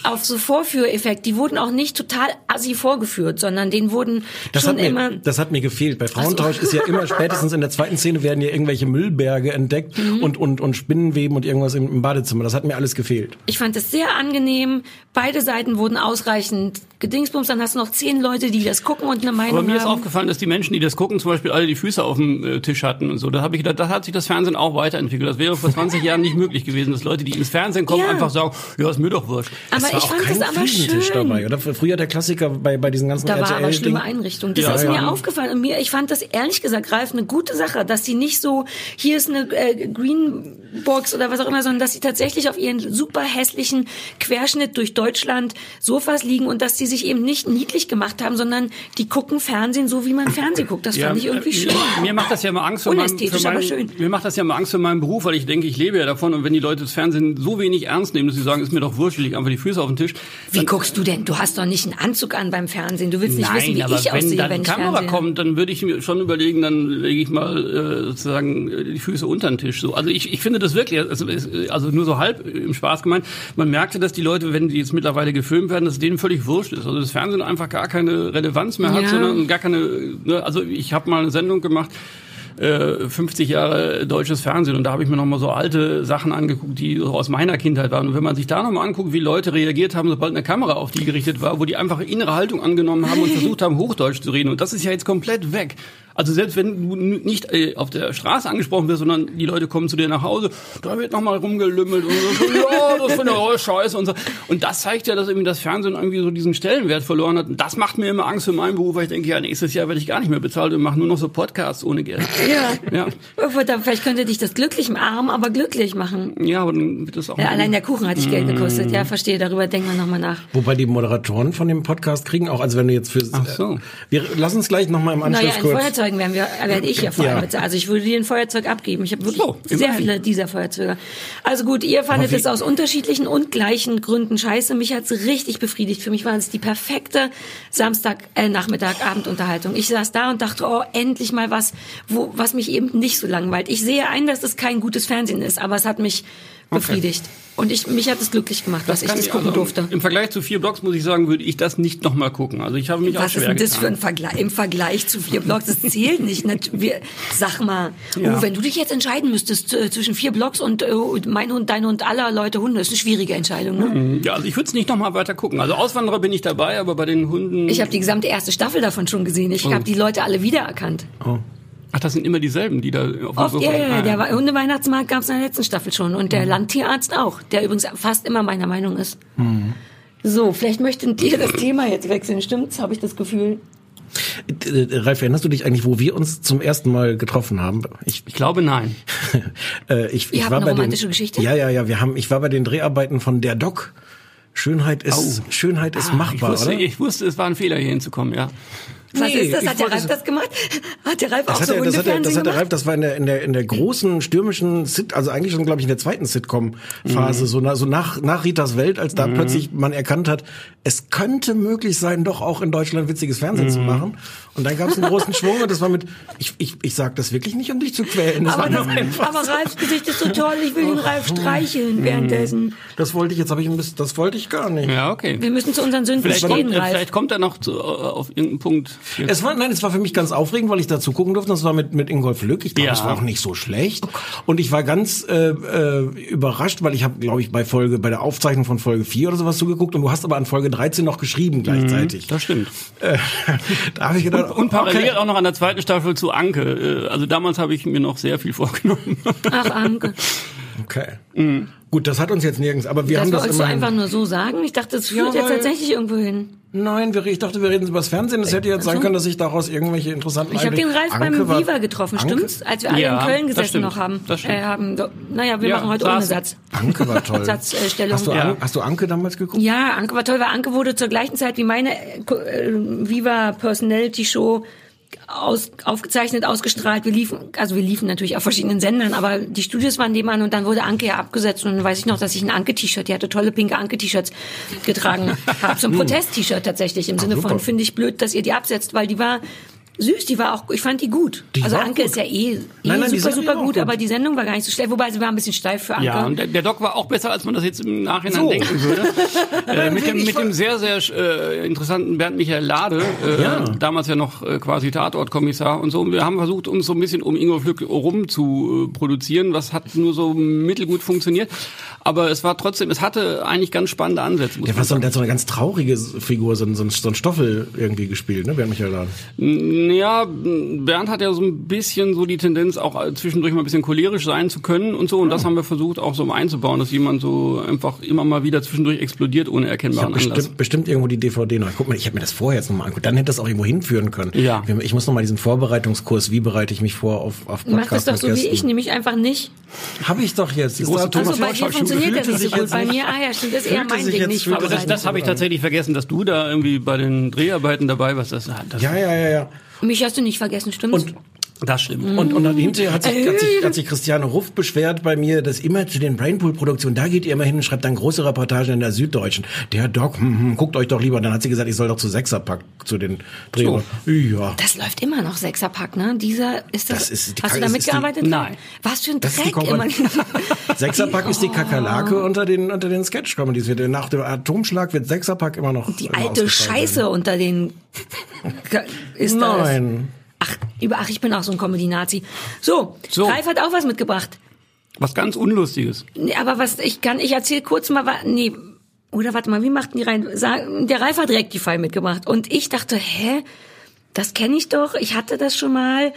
auf so Vorführeffekt. Die wurden auch nicht total assi vorgeführt, sondern denen wurden Das schon hat, mir, immer das hat mir gefehlt. Bei Frauentausch ist ja immer [laughs] spätestens in der zweiten Szene werden ja irgendwelche Müllberge entdeckt Mhm. und, und, und Spinnenweben und irgendwas im, im Badezimmer. Das hat mir alles gefehlt. Ich fand es sehr angenehm. Beide Seiten wurden ausreichend gedingsbums. Dann hast du noch zehn Leute, die das gucken und eine Meinung Aber mir ist haben. aufgefallen, dass die Menschen, die das gucken, zum Beispiel alle die Füße auf dem äh, Tisch hatten und so. Da habe ich gedacht, da hat sich das Fernsehen auch weiterentwickelt. Das wäre vor 20 [laughs] Jahren nicht möglich gewesen, dass Leute, die ins Fernsehen kommen, Ja. einfach sagen, ja, ist mir doch wurscht. aber ich auch fand kein das aber schön. dabei, oder? Früher der Klassiker bei, bei diesen ganzen Da war aber schlimme. Einrichtung. Das Ja, ist ja. mir aufgefallen. Und mir, ich fand das ehrlich gesagt, Ralf, eine gute Sache, dass sie nicht so, hier ist eine äh, Greenbox oder was auch immer, sondern dass sie tatsächlich auf ihren super hässlichen Querschnitt durch Deutschland Sofas liegen und dass sie sich eben nicht niedlich gemacht haben, sondern die gucken Fernsehen so, wie man Fernsehen guckt. Das fand ich irgendwie äh, schön. Mir, macht das ja mal Angst für, meinen, für Unästhetisch, aber schön. Mir macht das ja mal Angst für meinen Beruf, weil ich denke, ich lebe ja davon. Und wenn die Leute das Fernsehen so wenig ernst nehmen, dass sie sagen, ist mir doch wurscht, ich einfach die Füße auf den Tisch. Wie guckst du denn? Du hast doch nicht einen Anzug an beim Fernsehen. Du willst nicht Nein, wissen, wie aber ich wenn aussehe, dann wenn die ich Kamera Fernsehen kommt, dann würde ich mir schon überlegen, dann lege ich mal äh, sozusagen die Füße unter den Tisch. So, also ich, ich finde das wirklich, also, also nur so halb im Spaß gemeint. Man merkte, dass die Leute, wenn die jetzt mittlerweile gefilmt werden, dass denen völlig wurscht ist. Also das Fernsehen einfach gar keine Relevanz mehr hat, Ja. sondern gar keine. Ne, also ich habe mal eine Sendung gemacht. Äh, 50 Jahre deutsches Fernsehen und da habe ich mir noch mal so alte Sachen angeguckt, die so aus meiner Kindheit waren. Und wenn man sich da noch mal anguckt, wie Leute reagiert haben, sobald eine Kamera auf die gerichtet war, wo die einfach innere Haltung angenommen haben und [laughs] versucht haben, Hochdeutsch zu reden. Und das ist ja jetzt komplett weg. Also selbst wenn du nicht äh, auf der Straße angesprochen wirst, sondern die Leute kommen zu dir nach Hause, da wird noch mal rumgelümmelt und so, [laughs] ja, das finde ich auch scheiße und so. Und das zeigt ja, dass irgendwie das Fernsehen irgendwie so diesen Stellenwert verloren hat. Und das macht mir immer Angst für meinen Beruf, weil ich denke, ja, nächstes Jahr werde ich gar nicht mehr bezahlt und mache nur noch so Podcasts ohne Geld. Ja. Ja. Da- Vielleicht könnte dich das glücklich arm, aber glücklich machen. Ja, aber dann wird das auch. Ja, allein der Kuchen hat dich Geld gekostet. Ja, verstehe. Darüber denken wir nochmal nach. Wobei die Moderatoren von dem Podcast kriegen auch, also wenn du jetzt für Ach so. äh, wir lassen uns gleich noch mal im Anschluss Naja, kurz. Feuerzeugen werden wir, werde ich ja vor allem Ja. bezahlt. Also ich würde dir ein Feuerzeug abgeben. Ich habe wirklich So, sehr immerhin. viele dieser Feuerzeuge. Also gut, ihr fandet es aus unterschiedlichen und gleichen Gründen scheiße. Mich hat's richtig befriedigt. Für mich war es die perfekte Samstag, äh, Nachmittag, Abendunterhaltung. Ich saß da und dachte, oh, endlich mal was, wo, was mich eben nicht so langweilt. Ich sehe ein, dass es kein gutes Fernsehen ist, aber es hat mich befriedigt. Und ich, mich hat es glücklich gemacht, dass ich das gucken also, durfte. Im Vergleich zu vier Blogs muss ich sagen, würde ich das nicht noch mal gucken. Also ich habe mich auch Was ist schwer denn das für getan. ein Vergleich? Im Vergleich zu vier Blocks, das zählt nicht. Wir, sag mal, Ja. oh, wenn du dich jetzt entscheiden müsstest äh, zwischen vier Blocks und äh, mein Hund, dein Hund, aller Leute Hunde, ist eine schwierige Entscheidung. Ne? Ja, also ich würde es nicht noch mal weiter gucken. Also Auswanderer bin ich dabei, aber bei den Hunden. Ich habe die gesamte erste Staffel davon schon gesehen. Ich habe die Leute alle wiedererkannt. Ach, das sind immer dieselben, die da auf dem Oft, Sofa- ja, ja, Ah, der Wa- Hundeweihnachtsmarkt gab es in der letzten Staffel schon und der Landtierarzt auch, der übrigens fast immer meiner Meinung ist. So, vielleicht möchtet ihr das Thema jetzt wechseln, stimmt's? Habe ich das Gefühl. Äh, Ralf, erinnerst du dich eigentlich, wo wir uns zum ersten Mal getroffen haben? Ich, Ich glaube nein. [laughs] äh, ich, Ihr ich habt war eine bei romantische den, Geschichte? Ja, ja, ja. Wir haben, ich war bei den Dreharbeiten von der Doc. Schönheit ist, Schönheit ist Oh. Ah, ich, machbar, wusste, oder? ich wusste, es war ein Fehler, hier hinzukommen, ja. Was Nee, ist das? Hat der Ralf das gemacht? Hat der Ralf Das auch hat, so der, das, hat der, das hat der Ralf, das war in der, in der, in der großen stürmischen Sit, also eigentlich schon, glaube ich, in der zweiten Sitcom-Phase, so, na, so nach, nach Ritas Welt, als da plötzlich man erkannt hat, es könnte möglich sein, doch auch in Deutschland witziges Fernsehen zu machen. Und dann gab es einen großen Schwung und das war mit, ich, ich, ich sag das wirklich nicht, um dich zu quälen. Das Aber, war das, einfach aber. Ralfs Gesicht ist so toll, ich will den Ralf streicheln währenddessen. Das wollte ich, jetzt habe ich ein bisschen, das wollte ich gar nicht. Ja, okay. Wir müssen zu unseren Sünden Vielleicht stehen, kommt, Ralf. vielleicht kommt er noch zu, äh, auf irgendeinen Punkt. Es war, nein, es war für mich ganz aufregend, weil ich dazu gucken durfte. Das war mit, mit Ingolf Lück. Ich glaube, Ja. es war auch nicht so schlecht. Und ich war ganz äh, äh, überrascht, weil ich habe, glaube ich, bei Folge, bei der Aufzeichnung von Folge 4 oder sowas zugeguckt und du hast aber an Folge 13 noch geschrieben gleichzeitig. Das stimmt. Äh, [laughs] da habe ich gedacht, Und parallel okay. auch noch an der zweiten Staffel zu Anke. Äh, Also damals habe ich mir noch sehr viel vorgenommen. Ach, Anke. Okay. Gut, das hat uns jetzt nirgends, aber wir Das haben das wolltest du immerhin. einfach nur so sagen? Ich dachte, das Ja, führt jetzt weil- tatsächlich irgendwo hin. Nein, wir, ich dachte, wir reden über das Fernsehen. Es hätte jetzt sein können, dass ich daraus irgendwelche interessanten Ich habe den Ralf beim Anke war- Viva getroffen, Anke? stimmt's? Als wir alle Ja, in Köln gesessen noch haben. Das stimmt. Äh, haben so, naja, wir Ja, machen heute ohne Satz. Anke war toll. Satzstellung. Hast du, Ja. Hast du Anke damals geguckt? Ja, Anke war toll, weil Anke wurde zur gleichen Zeit wie meine äh, äh, Viva Personality Show aus, aufgezeichnet, ausgestrahlt. Wir liefen, also wir liefen natürlich auf verschiedenen Sendern, aber die Studios waren nebenan und dann wurde Anke ja abgesetzt und dann weiß ich noch, dass ich ein Anke-T-Shirt, die hatte tolle pinke Anke-T-Shirts getragen [laughs] habe. So ein Protest-T-Shirt tatsächlich im Sinne super. von, finde ich blöd, dass ihr die absetzt, weil die war süß, die war auch, ich fand die gut. Die also Anke gut. ist ja eh, eh Nein, nein, die super, super gut, gut. aber die Sendung war gar nicht so schlecht, wobei sie war ein bisschen steif für Anke. Ja, und der, der Doc war auch besser, als man das jetzt im Nachhinein So. denken [laughs] würde. äh, mit, dem, mit dem sehr, sehr äh, interessanten Bernd Michael Lade, äh, Ja. damals ja noch äh, quasi Tatortkommissar und so. Und wir haben versucht, uns so ein bisschen um Ingo Flück rum zu äh, produzieren. Was hat nur so mittelgut funktioniert. Aber es war trotzdem, es hatte eigentlich ganz spannende Ansätze. Der, war so, der hat so eine ganz traurige Figur, so, ein- so, ein- so ein Stoffel irgendwie gespielt, ne, Bernd Michael Laden. Ja, Bernd hat ja so ein bisschen so die Tendenz, auch zwischendurch mal ein bisschen cholerisch sein zu können und so. Und das haben wir versucht auch so einzubauen, dass jemand so einfach immer mal wieder zwischendurch explodiert ohne Ich erkennbaren habe Anlass. bestimmt, bestimmt irgendwo die DVD noch. Guck mal, ich habe mir das vorher jetzt nochmal angeguckt. Dann hätte das auch irgendwo hinführen können. Ja. Ich muss nochmal diesen Vorbereitungskurs, wie bereite ich mich vor auf, auf Mach das doch so wie Gästen. ich, nämlich einfach nicht. Habe ich doch jetzt. Ist große Also Thomas bei dir funktioniert das nicht so gut. Bei mir, ah ja, stimmt, das ist eher mein Ding, nicht Aber das, das habe ich tatsächlich vergessen, dass du da irgendwie bei den Dreharbeiten dabei warst. Das, das, Ja, ja, ja, ja. Mich hast du nicht vergessen, stimmt's? Und das stimmt. Und, und dann hinterher hat sich, hat, sich, hat sich Christiane Ruff beschwert bei mir, dass immer zu den Brainpool-Produktionen, da geht ihr immer hin und schreibt dann große Reportagen in der Süddeutschen. Der Doc, hm, hm, guckt euch doch lieber. Dann hat sie gesagt, ich soll doch zu Sechserpack zu den Drehern. Ja. das läuft immer noch Sechserpack, ne? Dieser ist das. Das ist die hast du Kacke, da ist die- mitgearbeitet? Nein. Was für ein Das Dreck immer. [laughs] Sechserpack ist die Kakerlake unter den, unter den Sketch-Comedies. Nach dem Atomschlag wird Sechserpack immer noch Die immer alte Scheiße unter den ist werden. das. Ach, über, ach, ich bin auch so ein Comedy-Nazi. So, So. Ralf hat auch was mitgebracht. Was ganz Unlustiges. Nee, aber was ich kann, ich erzähle kurz mal, nee, oder warte mal, wie machten die rein? Der Ralf hat direkt die Fall mitgebracht und ich dachte, hä, das kenne ich doch, ich hatte das schon mal.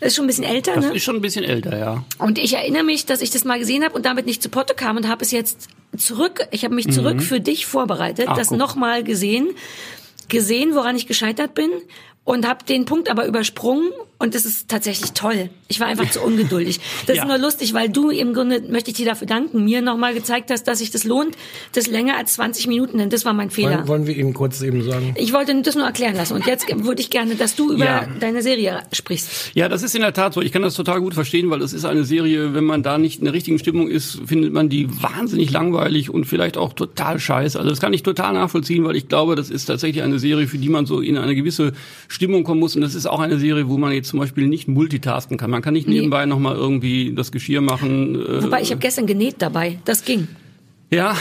Das ist schon ein bisschen älter, Das ne? ist schon ein bisschen älter, ja. Und ich erinnere mich, dass ich das mal gesehen habe und damit nicht zu Potte kam und habe es jetzt zurück, ich habe mich zurück für dich vorbereitet, Mhm. Ach, das nochmal gesehen, gesehen, woran ich gescheitert bin und habe den Punkt aber übersprungen und das ist tatsächlich toll. Ich war einfach zu ungeduldig. Das [laughs] Ja. ist nur lustig, weil du im Grunde, möchte ich dir dafür danken, mir nochmal gezeigt hast, dass sich das lohnt, das länger als 20 Minuten, denn das war mein Fehler. Wollen, wollen wir Ihnen kurz eben sagen? Ich wollte das nur erklären lassen und jetzt würde ich gerne, dass du über Ja. deine Serie sprichst. Ja, das ist in der Tat so. Ich kann das total gut verstehen, weil es ist eine Serie, wenn man da nicht in der richtigen Stimmung ist, findet man die wahnsinnig langweilig und vielleicht auch total scheiße. Also das kann ich total nachvollziehen, weil ich glaube, das ist tatsächlich eine Serie, für die man so in eine gewisse Stimmung kommen muss. Und das ist auch eine Serie, wo man jetzt zum Beispiel nicht multitasken kann. Man kann nicht Nee. nebenbei nochmal irgendwie das Geschirr machen. äh, Wobei, ich habe gestern genäht dabei. Das ging. Ja,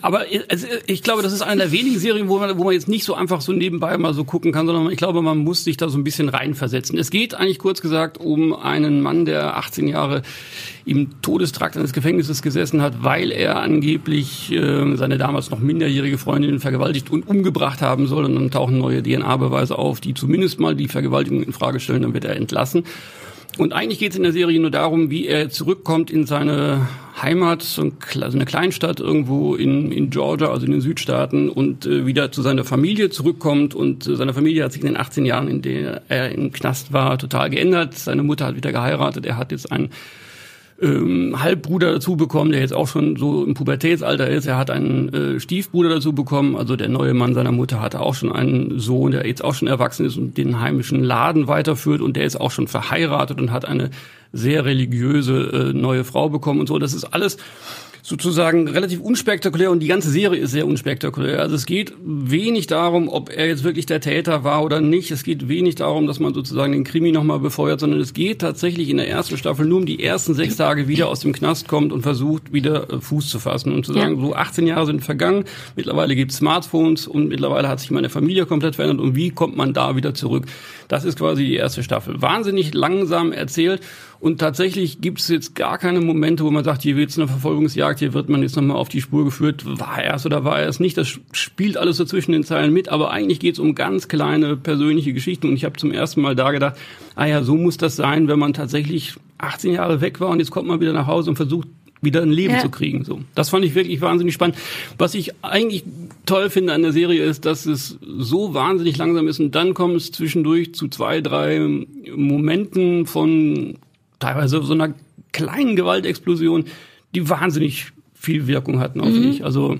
aber also ich glaube, das ist eine der wenigen Serien, wo man, wo man jetzt nicht so einfach so nebenbei mal so gucken kann, sondern ich glaube, man muss sich da so ein bisschen reinversetzen. Es geht eigentlich kurz gesagt um einen Mann, der 18 Jahre im Todestrakt eines Gefängnisses gesessen hat, weil er angeblich äh, seine damals noch minderjährige Freundin vergewaltigt und umgebracht haben soll. Und dann tauchen neue DNA-Beweise auf, die zumindest mal die Vergewaltigung in Frage stellen, dann wird er entlassen. Und eigentlich geht es in der Serie nur darum, wie er zurückkommt in seine Heimat, so eine Kleinstadt irgendwo in, in Georgia, also in den Südstaaten, und äh, wieder zu seiner Familie zurückkommt. Und äh, seine Familie hat sich in den 18 Jahren, in denen er im Knast war, total geändert. Seine Mutter hat wieder geheiratet. Er hat jetzt einen ähm, Halbbruder dazu bekommen, der jetzt auch schon so im Pubertätsalter ist. Er hat einen äh, Stiefbruder dazu bekommen. Also der neue Mann seiner Mutter hatte auch schon einen Sohn, der jetzt auch schon erwachsen ist und den heimischen Laden weiterführt. Und der ist auch schon verheiratet und hat eine sehr religiöse äh, neue Frau bekommen und so. Das ist alles sozusagen relativ unspektakulär und die ganze Serie ist sehr unspektakulär. Also es geht wenig darum, ob er jetzt wirklich der Täter war oder nicht. Es geht wenig darum, dass man sozusagen den Krimi nochmal befeuert, sondern es geht tatsächlich in der ersten Staffel nur um die ersten sechs Tage wieder aus dem Knast kommt und versucht wieder äh, Fuß zu fassen und zu sagen, Ja. so 18 Jahre sind vergangen, mittlerweile gibt es Smartphones und mittlerweile hat sich meine Familie komplett verändert und wie kommt man da wieder zurück? Das ist quasi die erste Staffel. Wahnsinnig langsam erzählt und tatsächlich gibt es jetzt gar keine Momente, wo man sagt, hier wird es eine Verfolgungsjagd, hier wird man jetzt nochmal auf die Spur geführt, war er es oder war er es nicht. Das spielt alles so zwischen den Zeilen mit, aber eigentlich geht es um ganz kleine persönliche Geschichten und ich habe zum ersten Mal da gedacht, ah ja, so muss das sein, wenn man tatsächlich 18 Jahre weg war und jetzt kommt man wieder nach Hause und versucht wieder ein Leben Ja. zu kriegen. So, das fand ich wirklich wahnsinnig spannend. Was ich eigentlich toll finde an der Serie ist, dass es so wahnsinnig langsam ist und dann kommt es zwischendurch zu zwei, drei Momenten von teilweise so einer kleinen Gewaltexplosion, die wahnsinnig viel Wirkung hatten auf mich. Also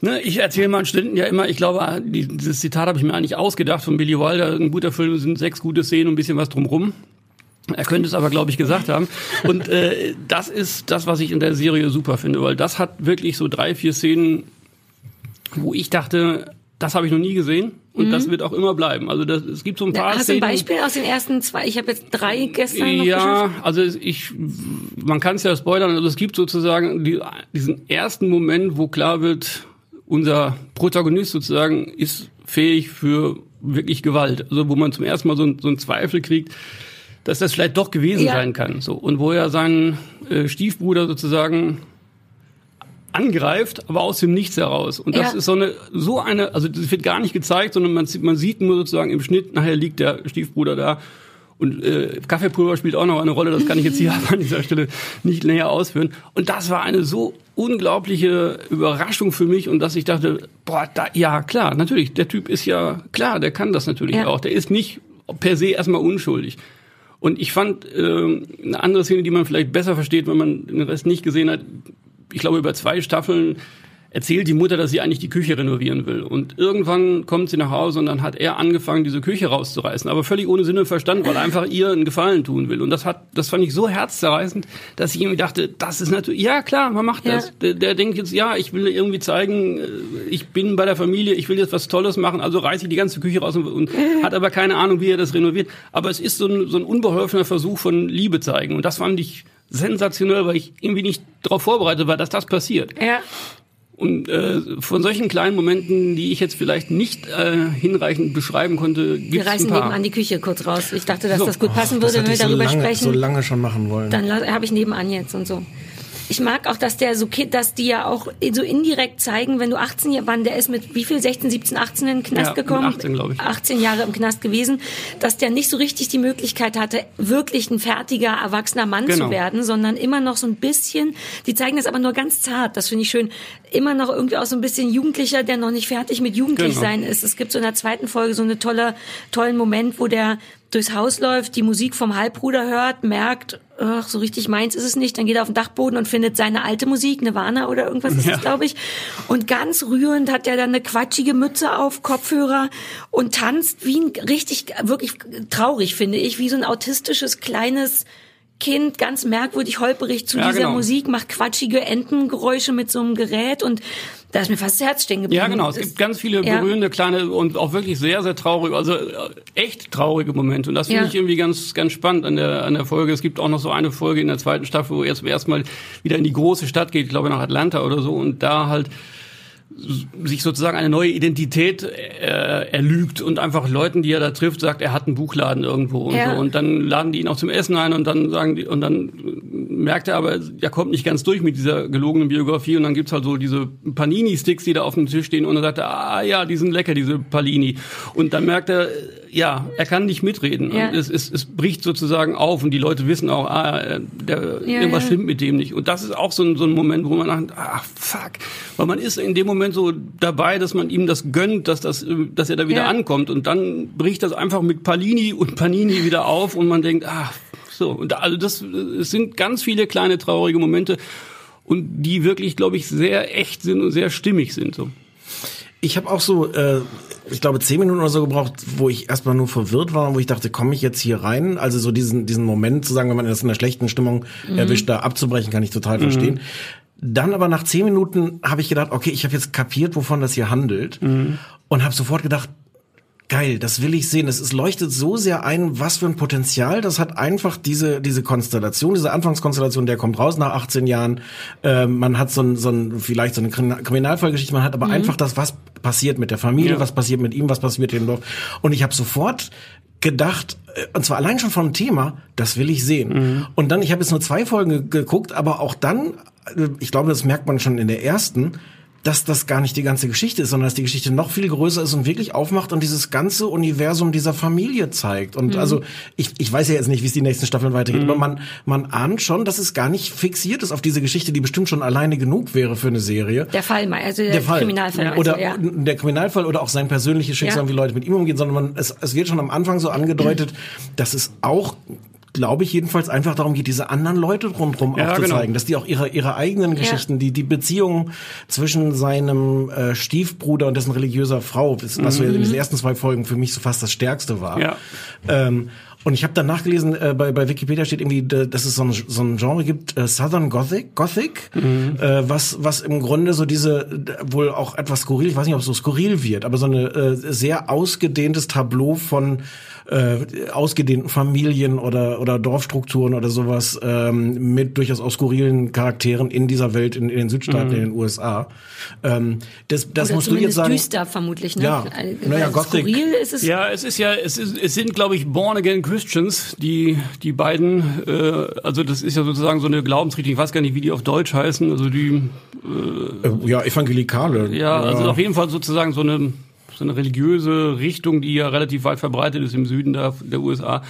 Ne, ich erzähle meinen Studenten ja immer, ich glaube, die- dieses Zitat habe ich mir eigentlich ausgedacht von Billy Wilder, ein guter Film sind sechs gute Szenen und ein bisschen was drumrum. Er könnte es aber, glaube ich, gesagt haben. Und äh, das ist das, was ich in der Serie super finde, weil das hat wirklich so drei, vier Szenen, wo ich dachte, das habe ich noch nie gesehen. Und das wird auch immer bleiben. Also das, es gibt so ein paar Hast du ein Szenen- Beispiel aus den ersten zwei? Ich habe jetzt drei gestern noch ja, geschafft. also ich, man kann es ja spoilern, also es gibt sozusagen die, diesen ersten Moment, wo klar wird, unser Protagonist sozusagen ist fähig für wirklich Gewalt. Also wo man zum ersten Mal so, ein- so einen Zweifel kriegt, dass das vielleicht doch gewesen Ja. sein kann. So und wo er seinen äh, Stiefbruder sozusagen angreift, aber aus dem Nichts heraus. Und das Ja. ist so eine, so eine, also das wird gar nicht gezeigt, sondern man, sieht- man sieht nur sozusagen im Schnitt, nachher liegt der Stiefbruder da. Und äh, Kaffeepulver spielt auch noch eine Rolle, das kann ich jetzt hier [laughs] an dieser Stelle nicht näher ausführen. Und das war eine so unglaubliche Überraschung für mich und dass ich dachte, boah, da, ja klar, natürlich, der Typ ist ja klar, der kann das natürlich Ja. auch. Der ist nicht per se erstmal unschuldig. Und ich fand äh, eine andere Szene, die man vielleicht besser versteht, wenn man den Rest nicht gesehen hat. Ich glaube, über zwei Staffeln erzählt die Mutter, dass sie eigentlich die Küche renovieren will. Und irgendwann kommt sie nach Hause und dann hat er angefangen, diese Küche rauszureißen. Aber völlig ohne Sinn und Verstand, weil er einfach ihr einen Gefallen tun will. Und das hat, das fand ich so herzzerreißend, dass ich irgendwie dachte, das ist natürlich, ja klar, man macht Ja. das. Der, der denkt jetzt, ja, ich will irgendwie zeigen, äh, ich bin bei der Familie, ich will jetzt was Tolles machen, also reiße ich die ganze Küche raus und, und [laughs] hat aber keine Ahnung, wie er das renoviert. Aber es ist so ein, so ein unbeholfener Versuch von Liebe zeigen. Und das fand ich sensationell, weil ich irgendwie nicht darauf vorbereitet war, dass das passiert. Ja. Und äh, von solchen kleinen Momenten, die ich jetzt vielleicht nicht äh, hinreichend beschreiben konnte, Wir gibt's reißen ein paar. nebenan die Küche kurz raus. Ich dachte, dass So. das gut passen Das würde, wenn wir ich so darüber lange, sprechen. so lange schon machen wollen. Dann habe ich nebenan jetzt und so. Ich mag auch, dass der so, dass die ja auch so indirekt zeigen, wenn du 18 Jahre, wann der ist mit wie viel, 16, 17, 18 in den Knast Ja, gekommen? 18, glaub ich. 18 Jahre im Knast gewesen, dass der nicht so richtig die Möglichkeit hatte, wirklich ein fertiger, erwachsener Mann Genau. zu werden, sondern immer noch so ein bisschen, die zeigen das aber nur ganz zart, das finde ich schön, immer noch irgendwie auch so ein bisschen Jugendlicher, der noch nicht fertig mit jugendlich Genau. sein ist. Es gibt so in der zweiten Folge so eine tolle, tollen Moment, wo der durchs Haus läuft, die Musik vom Halbbruder hört, merkt, ach, so richtig meins ist es nicht, dann geht er auf den Dachboden und findet seine alte Musik, Nirvana oder irgendwas ist Ja. es, glaube ich. Und ganz rührend hat er dann eine quatschige Mütze auf, Kopfhörer und tanzt wie ein richtig, wirklich traurig, finde ich, wie so ein autistisches kleines Kind, ganz merkwürdig holperig zu Ja, dieser genau. Musik, macht quatschige Entengeräusche mit so einem Gerät und da ist mir fast das Herz stehen geblieben. Ja, genau. Es gibt ganz viele Ja. berührende kleine und auch wirklich sehr, sehr traurige, also äh, echt traurige Momente. Und das finde Ja. ich irgendwie ganz, ganz spannend an der, an der Folge. Es gibt auch noch so eine Folge in der zweiten Staffel, wo er zum ersten Mal wieder in die große Stadt geht, ich glaube nach Atlanta oder so, und da halt sich sozusagen eine neue Identität äh, erlügt und einfach Leuten, die er da trifft, sagt, er hat einen Buchladen irgendwo und Ja. so. Und dann laden die ihn auch zum Essen ein und dann sagen die, und dann merkt er aber, er kommt nicht ganz durch mit dieser gelogenen Biografie und dann gibt's halt so diese Panini-Sticks, die da auf dem Tisch stehen und dann sagt er, ah ja, die sind lecker, diese Palini. Und dann merkt er, ja, er kann nicht mitreden. Ja. Es, es, es bricht sozusagen auf und die Leute wissen auch, ah, der, Ja, irgendwas ja. stimmt mit dem nicht. Und das ist auch so ein, so ein Moment, wo man sagt, ach fuck, weil man ist in dem Moment so dabei, dass man ihm das gönnt, dass das, äh, dass er da wieder ankommt und dann bricht das einfach mit Palini und Panini wieder auf und man denkt, ach so. Und da, also das, äh, es sind ganz viele kleine traurige Momente und die wirklich, glaube ich, sehr echt sind und sehr stimmig sind. So. Ich habe auch so, äh, ich glaube, zehn Minuten oder so gebraucht, wo ich erstmal nur verwirrt war und wo ich dachte, komme ich jetzt hier rein? Also so diesen, diesen Moment zu sagen, wenn man das in einer schlechten Stimmung erwischt, da abzubrechen, kann ich total verstehen. Dann aber nach zehn Minuten habe ich gedacht, okay, ich habe jetzt kapiert, wovon das hier handelt und habe sofort gedacht, Geil, das will ich sehen. Es, es leuchtet so sehr ein, was für ein Potenzial. Das hat einfach diese diese Konstellation, diese Anfangskonstellation, der kommt raus nach 18 Jahren. Ähm, man hat so ein, so ein vielleicht so eine Krimin- Kriminalfallgeschichte, man hat aber einfach das, was passiert mit der Familie, Ja. was passiert mit ihm, was passiert mit dem Dorf. Und ich habe sofort gedacht, äh, und zwar allein schon vom Thema, das will ich sehen. Und dann, ich habe jetzt nur zwei Folgen ge- geguckt, aber auch dann, äh, ich glaube, das merkt man schon in der ersten, dass das gar nicht die ganze Geschichte ist, sondern dass die Geschichte noch viel größer ist und wirklich aufmacht und dieses ganze Universum dieser Familie zeigt. Und also ich, ich weiß ja jetzt nicht, wie es die nächsten Staffeln weitergeht, aber man, man ahnt schon, dass es gar nicht fixiert ist auf diese Geschichte, die bestimmt schon alleine genug wäre für eine Serie. Der Fall, also der, Der Fall. Kriminalfall. oder ja. der Kriminalfall oder auch sein persönliches Schicksal, Ja. wie Leute mit ihm umgehen, sondern man, es, es wird schon am Anfang so angedeutet, dass es auch glaube ich jedenfalls einfach darum geht, diese anderen Leute rundherum Ja, aufzuzeigen, genau. dass die auch ihre ihre eigenen Geschichten, die die Beziehung zwischen seinem äh, Stiefbruder und dessen religiöser Frau, was so in diesen ersten zwei Folgen für mich so fast das Stärkste war. Ja. Ähm, Und ich habe dann nachgelesen, äh, bei, bei Wikipedia steht irgendwie, dass es so ein, so ein Genre gibt, äh, Southern Gothic, Gothic Mhm. äh, was, was im Grunde so diese, wohl auch etwas skurril, ich weiß nicht, ob es so skurril wird, aber so eine äh, sehr ausgedehntes Tableau von äh, ausgedehnten Familien oder, oder Dorfstrukturen oder sowas ähm, mit durchaus auch skurrilen Charakteren in dieser Welt, in, in den Südstaaten, Mhm. in den USA. Ähm, das das Oder musst du jetzt sagen. düster vermutlich, ne? Ja. Naja, Gothic. Skurril ist es. Ja, es ist ja, es, ist, es sind, glaube ich, Born Again Christians, die die beiden, äh, also das ist ja sozusagen so eine Glaubensrichtung, ich weiß gar nicht, wie die auf Deutsch heißen, also die, Äh, ja, Evangelikale. ja, also auf jeden Fall sozusagen so eine so eine religiöse Richtung, die ja relativ weit verbreitet ist im Süden der, der USA.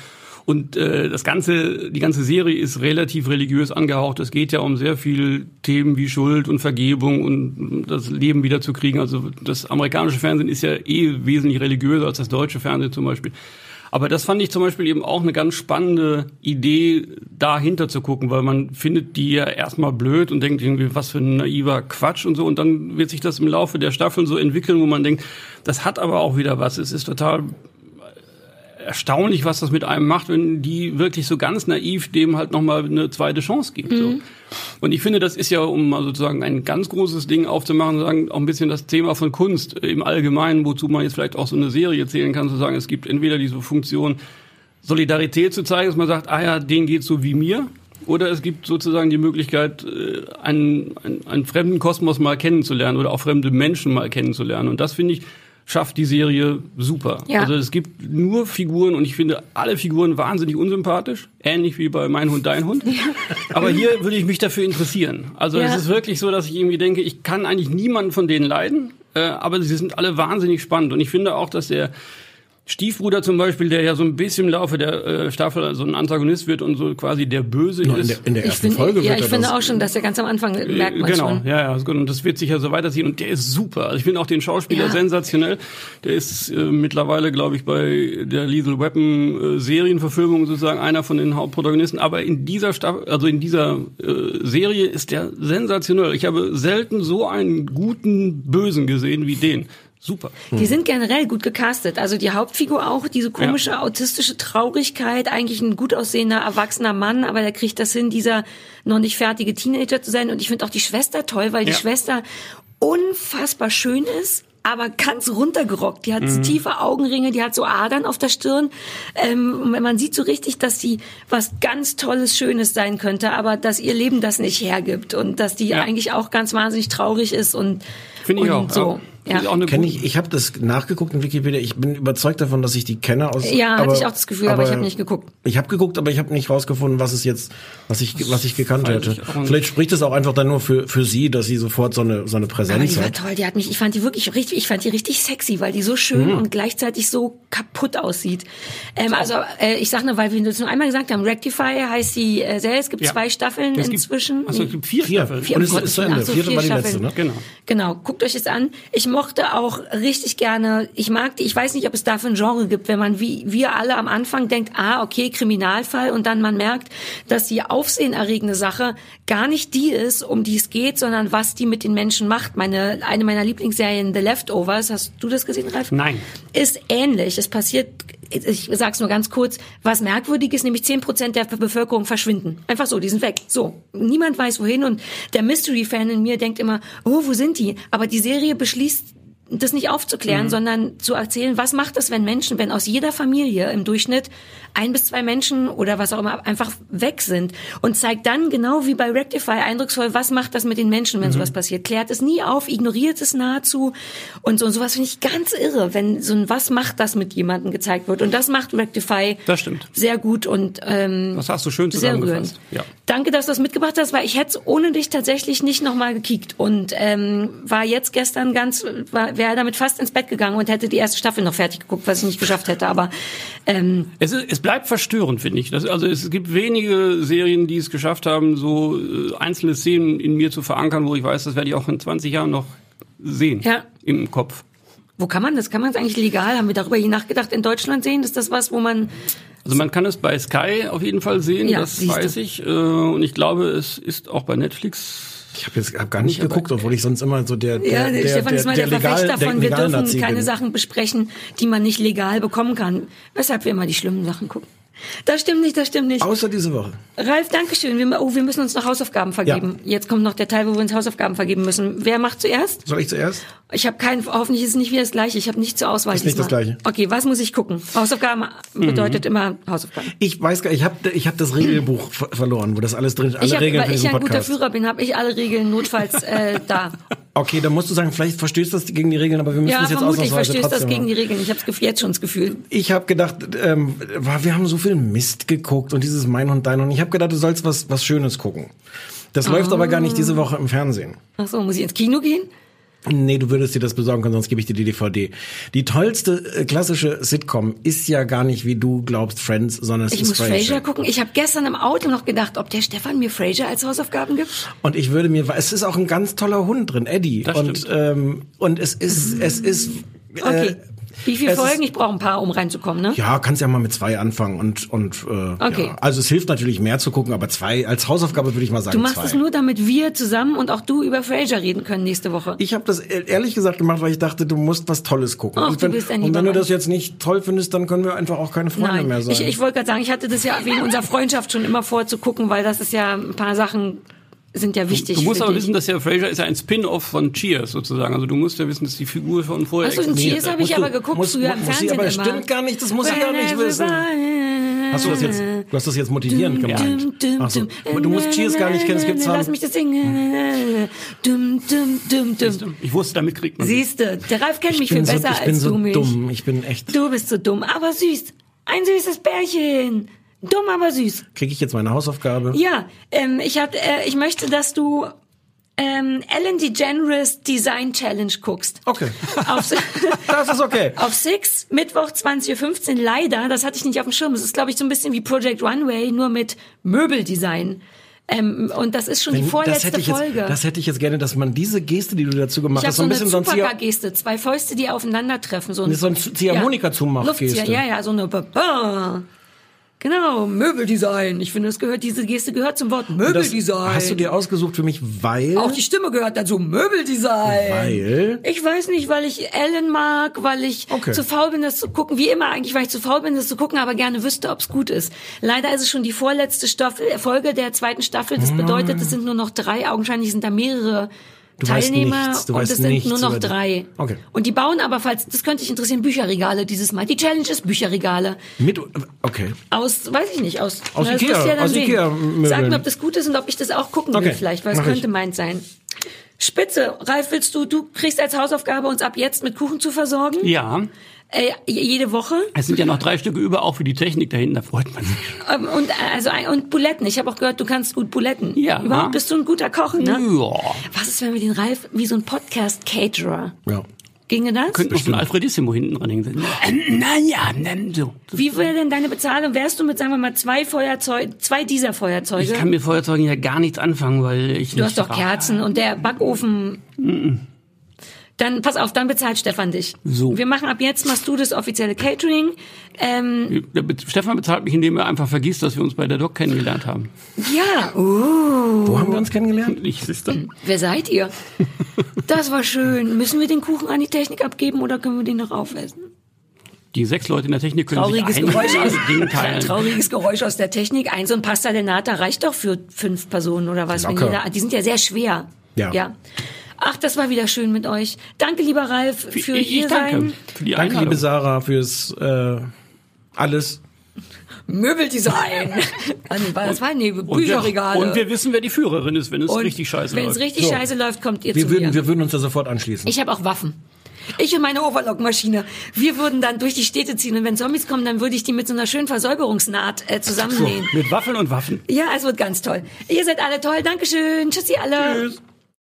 Und äh, das ganze, die ganze Serie ist relativ religiös angehaucht. Es geht ja um sehr viel Themen wie Schuld und Vergebung und das Leben wiederzukriegen. Also das amerikanische Fernsehen ist ja eh wesentlich religiöser als das deutsche Fernsehen zum Beispiel. Aber das fand ich zum Beispiel eben auch eine ganz spannende Idee, dahinter zu gucken, weil man findet die ja erstmal blöd und denkt irgendwie, was für ein naiver Quatsch und so. Und dann wird sich das im Laufe der Staffeln so entwickeln, wo man denkt, das hat aber auch wieder was. Es ist total erstaunlich, was das mit einem macht, wenn die wirklich so ganz naiv dem halt nochmal eine zweite Chance gibt. So. Und ich finde, das ist ja, um mal sozusagen ein ganz großes Ding aufzumachen, sagen, auch ein bisschen das Thema von Kunst im Allgemeinen, wozu man jetzt vielleicht auch so eine Serie zählen kann, zu sagen, es gibt entweder diese Funktion, Solidarität zu zeigen, dass man sagt, ah ja, denen geht's so wie mir. Oder es gibt sozusagen die Möglichkeit, äh, einen, einen, einen fremden Kosmos mal kennenzulernen oder auch fremde Menschen mal kennenzulernen. Und das finde ich, schafft die Serie super. Ja. Also es gibt nur Figuren und ich finde alle Figuren wahnsinnig unsympathisch, ähnlich wie bei Mein Hund, Dein Hund. Aber hier würde ich mich dafür interessieren. Also Ja. es ist wirklich so, dass ich irgendwie denke, ich kann eigentlich niemanden von denen leiden, äh, aber sie sind alle wahnsinnig spannend. Und ich finde auch, dass der Stiefbruder zum Beispiel, der ja so ein bisschen im Laufe der äh, Staffel so ein Antagonist wird und so quasi der Böse Nur in ist. der, in der Ich ersten finde, Folge ja, wird ich er finde das, auch schon, dass er ganz am Anfang merkt man genau, schon. ja, ja, ist gut. und das wird sich ja so weiterziehen und der ist super. Also ich finde auch den Schauspieler Ja. sensationell. Der ist äh, mittlerweile, glaube ich, bei der Lethal Weapon äh, Serienverfilmung sozusagen einer von den Hauptprotagonisten. Aber in dieser Staffel, also in dieser äh, Serie ist der sensationell. Ich habe selten so einen guten Bösen gesehen wie den. Super. Die sind generell gut gecastet. Also die Hauptfigur auch, diese komische autistische Traurigkeit, eigentlich ein gut aussehender, erwachsener Mann, aber der kriegt das hin, dieser noch nicht fertige Teenager zu sein. Und ich finde auch die Schwester toll, weil die Ja. Schwester unfassbar schön ist. Aber ganz runtergerockt. Die hat tiefe Augenringe, die hat so Adern auf der Stirn. Ähm, man sieht so richtig, dass sie was ganz Tolles, Schönes sein könnte, aber dass ihr Leben das nicht hergibt und dass die Ja. eigentlich auch ganz wahnsinnig traurig ist und, Finde ich und auch. so. Ja. gute- ich, ich habe das nachgeguckt in Wikipedia. Ich bin überzeugt davon, dass ich die kenne aus. Ja, hatte ich auch das Gefühl, aber ich habe nicht geguckt. Ich habe geguckt, aber ich habe nicht rausgefunden, was es jetzt, was ich, was ich gekannt hätte. ich. Vielleicht spricht es auch einfach dann nur für für sie, dass sie sofort so eine so eine Aber die Präsenz war hat. toll, die hat mich, ich fand die wirklich richtig, ich fand die richtig sexy, weil die so schön Mhm. und gleichzeitig so kaputt aussieht. Ähm, also äh, ich sag nur, weil wir das nur einmal gesagt haben, Rectify heißt die äh, Serie, es gibt Ja. zwei Staffeln Es gibt- inzwischen. Achso, es gibt vier, Vier. Staffeln. Vier, Und es Gottes ist zu Ende. ach so, Vierte vier war die Staffeln. letzte, ne? Genau. Genau, guckt euch das an. Ich mochte auch richtig gerne, ich mag die, ich weiß nicht, ob es dafür ein Genre gibt, wenn man wie wir alle am Anfang denkt, ah, okay, Kriminalfall und dann man merkt, dass die aufsehenerregende Sache gar nicht die ist, um die es geht, sondern was die mit den Menschen macht. Meine, eine meiner Lieblingsserien, The Leftovers, hast du das gesehen, Ralf? Nein. Ist ähnlich. Es passiert, ich sag's nur ganz kurz, was merkwürdig ist, nämlich 10% der Bevölkerung verschwinden. Einfach so, die sind weg. So. Niemand weiß wohin und der Mystery-Fan in mir denkt immer, oh, wo sind die? Aber die Serie beschließt, das nicht aufzuklären, sondern zu erzählen, was macht es, wenn Menschen, wenn aus jeder Familie im Durchschnitt ein bis zwei Menschen oder was auch immer einfach weg sind und zeigt dann genau wie bei Rectify eindrucksvoll, was macht das mit den Menschen, wenn sowas passiert. Klärt es nie auf, ignoriert es nahezu und so und sowas finde ich ganz irre, wenn so ein was macht das mit jemandem gezeigt wird und das macht Rectify Das stimmt. sehr gut und ähm, Das hast du schön sehr zusammengefasst. rührend. Ja. Danke, dass du das mitgebracht hast, weil ich hätte es ohne dich tatsächlich nicht nochmal gekickt und ähm, war jetzt gestern ganz, war, wäre damit fast ins Bett gegangen und hätte die erste Staffel noch fertig geguckt, was ich nicht geschafft hätte, aber ähm, Es, ist, es bleibt verstörend, finde ich. Das, also es gibt wenige Serien, die es geschafft haben, so äh, einzelne Szenen in mir zu verankern, wo ich weiß, das werde ich auch in 20 Jahren noch sehen Ja. im Kopf. wo kann man das? Kann man es eigentlich legal? Haben wir darüber je nachgedacht in Deutschland sehen? Ist das was, wo man Also man kann es bei Sky auf jeden Fall sehen, Ja, das weiß ich. Äh, und ich glaube, es ist auch bei Netflix. Ich habe jetzt hab gar nicht geguckt, obwohl ich sonst immer so der der Ja, der, Stefan ist mal der, legal- Verfechter der davon, wir dürfen Legalnazi keine bin. Sachen besprechen, die man nicht legal bekommen kann. Weshalb wir immer die schlimmen Sachen gucken. Das stimmt nicht, das stimmt nicht. Außer diese Woche. Ralf, Dankeschön. Wir, oh, wir müssen uns noch Hausaufgaben vergeben. Jetzt kommt noch der Teil, wo wir uns Hausaufgaben vergeben müssen. Wer macht zuerst? Soll ich zuerst? Ich habe keinen, hoffentlich ist es nicht wieder das Gleiche. Ich habe nicht zur Auswahl. Ist nicht das. Gleiche. Okay, was muss ich gucken? Hausaufgaben bedeutet immer Hausaufgaben. Ich weiß gar nicht, ich habe ich hab das Regelbuch ver verloren, wo das alles drin ist. Alle Ich hab, Regeln weil ich ja ein guter Podcast. Führer bin, habe ich alle Regeln notfalls äh, da. [laughs] Okay, dann musst du sagen, vielleicht verstößt das gegen die Regeln, aber wir müssen Ja, es jetzt vermutlich ausnahmsweise verstößt das gegen die. Regeln. Ich habe jetzt schon das Gefühl. Ich habe gedacht, ähm, wir haben so viel Mist geguckt und dieses Mein und Dein und ich habe gedacht, du sollst was was Schönes gucken. Das läuft aber gar nicht diese Woche im Fernsehen. Ach so, muss ich ins Kino gehen? Nee, du würdest dir das besorgen können, sonst gebe ich dir die DVD. Die tollste äh, klassische Sitcom ist ja gar nicht, wie du glaubst, Friends, sondern es Ich ist muss Frasier gucken. Ich habe gestern im Auto noch gedacht, ob der Stefan mir Frasier als Hausaufgaben gibt. Und ich würde mir, es ist auch ein ganz toller Hund drin, Eddie. Das und stimmt. ähm, und es ist, es ist. Äh, Okay. Wie viele Folgen? Ist, Ich brauche ein paar, um reinzukommen, ne? ja, kannst ja mal mit zwei anfangen und und äh, Okay. ja. also es hilft natürlich mehr zu gucken, aber zwei als Hausaufgabe würde ich mal sagen Du machst zwei. es nur, damit wir zusammen und auch du über Frasier reden können nächste Woche. ich habe das e- ehrlich gesagt gemacht, weil ich dachte, du musst was Tolles gucken. Ach, und du wenn, bist ein und wenn du das jetzt nicht toll findest, dann können wir einfach auch keine Freunde mehr Nein, sein. ich, ich wollte gerade sagen, ich hatte das ja wegen unserer Freundschaft schon immer vor zu gucken, weil das ist ja ein paar Sachen sind ja wichtig. Du musst für aber dich. wissen, dass ja Frasier ist ja ein Spin-off von Cheers sozusagen. Also du musst ja wissen, dass die Figur von vorher Achso, existiert Cheers habe ich aber du- geguckt muss- früher im muss sie Fernsehen aber immer. stimmt gar nicht, das muss ich gar nicht wissen. Hast du das jetzt, du hast das jetzt motivierend Dum, gemeint. Ach so. du musst Cheers gar nicht kennen, es gibt zwar Lass mich das singen. Dum, dum, dum, dum. Ich wusste, damit kriegt man Siehst du, der Ralf kennt mich viel bin so, besser ich bin als so du mich. dumm, ich bin echt. Du bist so dumm, aber süß. Ein süßes Bärchen. Dumm, aber süß. Kriege ich jetzt meine Hausaufgabe? Ja, ähm, ich, hab, äh, ich möchte, dass du ähm, Ellen DeGeneres Design Challenge guckst. Okay. Auf, [laughs] Das ist okay. [laughs] auf Six, Mittwoch 20.15 Uhr, leider, das hatte ich nicht auf dem Schirm. Es ist, glaube ich, so ein bisschen wie Project Runway, nur mit Möbeldesign. Ähm, und das ist schon die Wenn- vorletzte das jetzt, Folge. Das hätte ich jetzt gerne, dass man diese Geste, die du dazu gemacht ich hast, so so ein eine bisschen sonst hier. Zupacker-Geste, zwei Fäuste, die aufeinandertreffen. So ein, Das so ein Ziehharmonika-Zumach-Geste. Luftzieher, Ja, ja, so eine. Genau, Möbeldesign. Ich finde, das gehört, diese Geste gehört zum Wort Möbeldesign. hast du dir ausgesucht für mich, weil. Auch die Stimme gehört dazu. Möbeldesign. Weil? Ich weiß nicht, weil ich Ellen mag, weil ich Okay. zu faul bin, das zu gucken. Wie immer eigentlich, weil ich zu faul bin, das zu gucken, aber gerne wüsste, ob es gut ist. Leider ist es schon die vorletzte Staffel, Folge der zweiten Staffel. Das bedeutet, es sind nur noch drei. Augenscheinlich sind da mehrere Du weißt Teilnehmer nichts, du und weißt es sind nur noch drei. Okay. Und die bauen aber, falls das könnte dich interessieren, Bücherregale dieses Mal. Die Challenge ist Bücherregale. mit, okay. Aus, weiß ich nicht, aus, Aus das Ikea, ja aus sehen. Ikea-Möbeln. Sag mir, ob das gut ist und ob ich das auch gucken will Okay, vielleicht, weil es ich. könnte meins sein. Spitze, Ralf, willst du, du kriegst als Hausaufgabe, uns ab jetzt mit Kuchen zu versorgen? Ja, Äh, jede Woche. es sind ja noch drei Stücke über, auch für die Technik da hinten, da freut man sich. Ähm, und, also, und Buletten. Ich habe auch gehört, du kannst gut Buletten. Ja. Überhaupt bist du ein guter Koch, ne? Ja. Was ist, wenn wir den Ralf wie so ein Podcast-Caterer? Ja. Ginge das? Könnten noch ein Alfredissimo hinten dran hängen. Ähm, Naja, so. Wie wäre denn deine Bezahlung? Wärst du mit, sagen wir mal, zwei Feuerzeuge, zwei dieser Feuerzeuge? Ich kann mit Feuerzeugen ja gar nichts anfangen, weil ich Du nicht hast doch Kerzen und der Backofen. Dann pass auf, dann bezahlt Stefan dich. So. Wir machen ab jetzt machst du das offizielle Catering. Ähm, Stefan bezahlt mich, indem er einfach vergisst, dass wir uns bei der Doc kennengelernt haben. ja, uh, Wo haben wir uns kennengelernt? Ich dann. wer seid ihr? Das war schön. Müssen wir den Kuchen an die Technik abgeben oder können wir den noch aufessen? Die sechs Leute in der Technik können Trauriges sich ein Geräusch aus, teilen. trauriges Geräusch aus der Technik. Ein so ein Pasta de Nata reicht doch für fünf Personen oder was? Wenn Locker. jeder, die sind ja sehr schwer. Ja. ja. Ach, das war wieder schön mit euch. Danke, lieber Ralf, für ich, hier ich danke sein. für die Danke, Einladung. liebe Sarah, fürs äh, alles. Möbeldesign. [laughs] War das war nee, Und wir, Bücherregale. und wir wissen, wer die Führerin ist, wenn es Und richtig scheiße Wenn es läuft. richtig So. scheiße läuft, kommt ihr Wir zu würden, mir. wir würden uns da sofort anschließen. ich habe auch Waffen. Ich und meine Overlock-Maschine. Wir würden dann durch die Städte ziehen und wenn Zombies kommen, dann würde ich die mit so einer schönen Versäuberungsnaht äh, zusammennähen. Mit Waffeln und Waffen. Ja, es wird ganz toll. Ihr seid alle toll. Dankeschön. Tschüssi alle. Tschüss.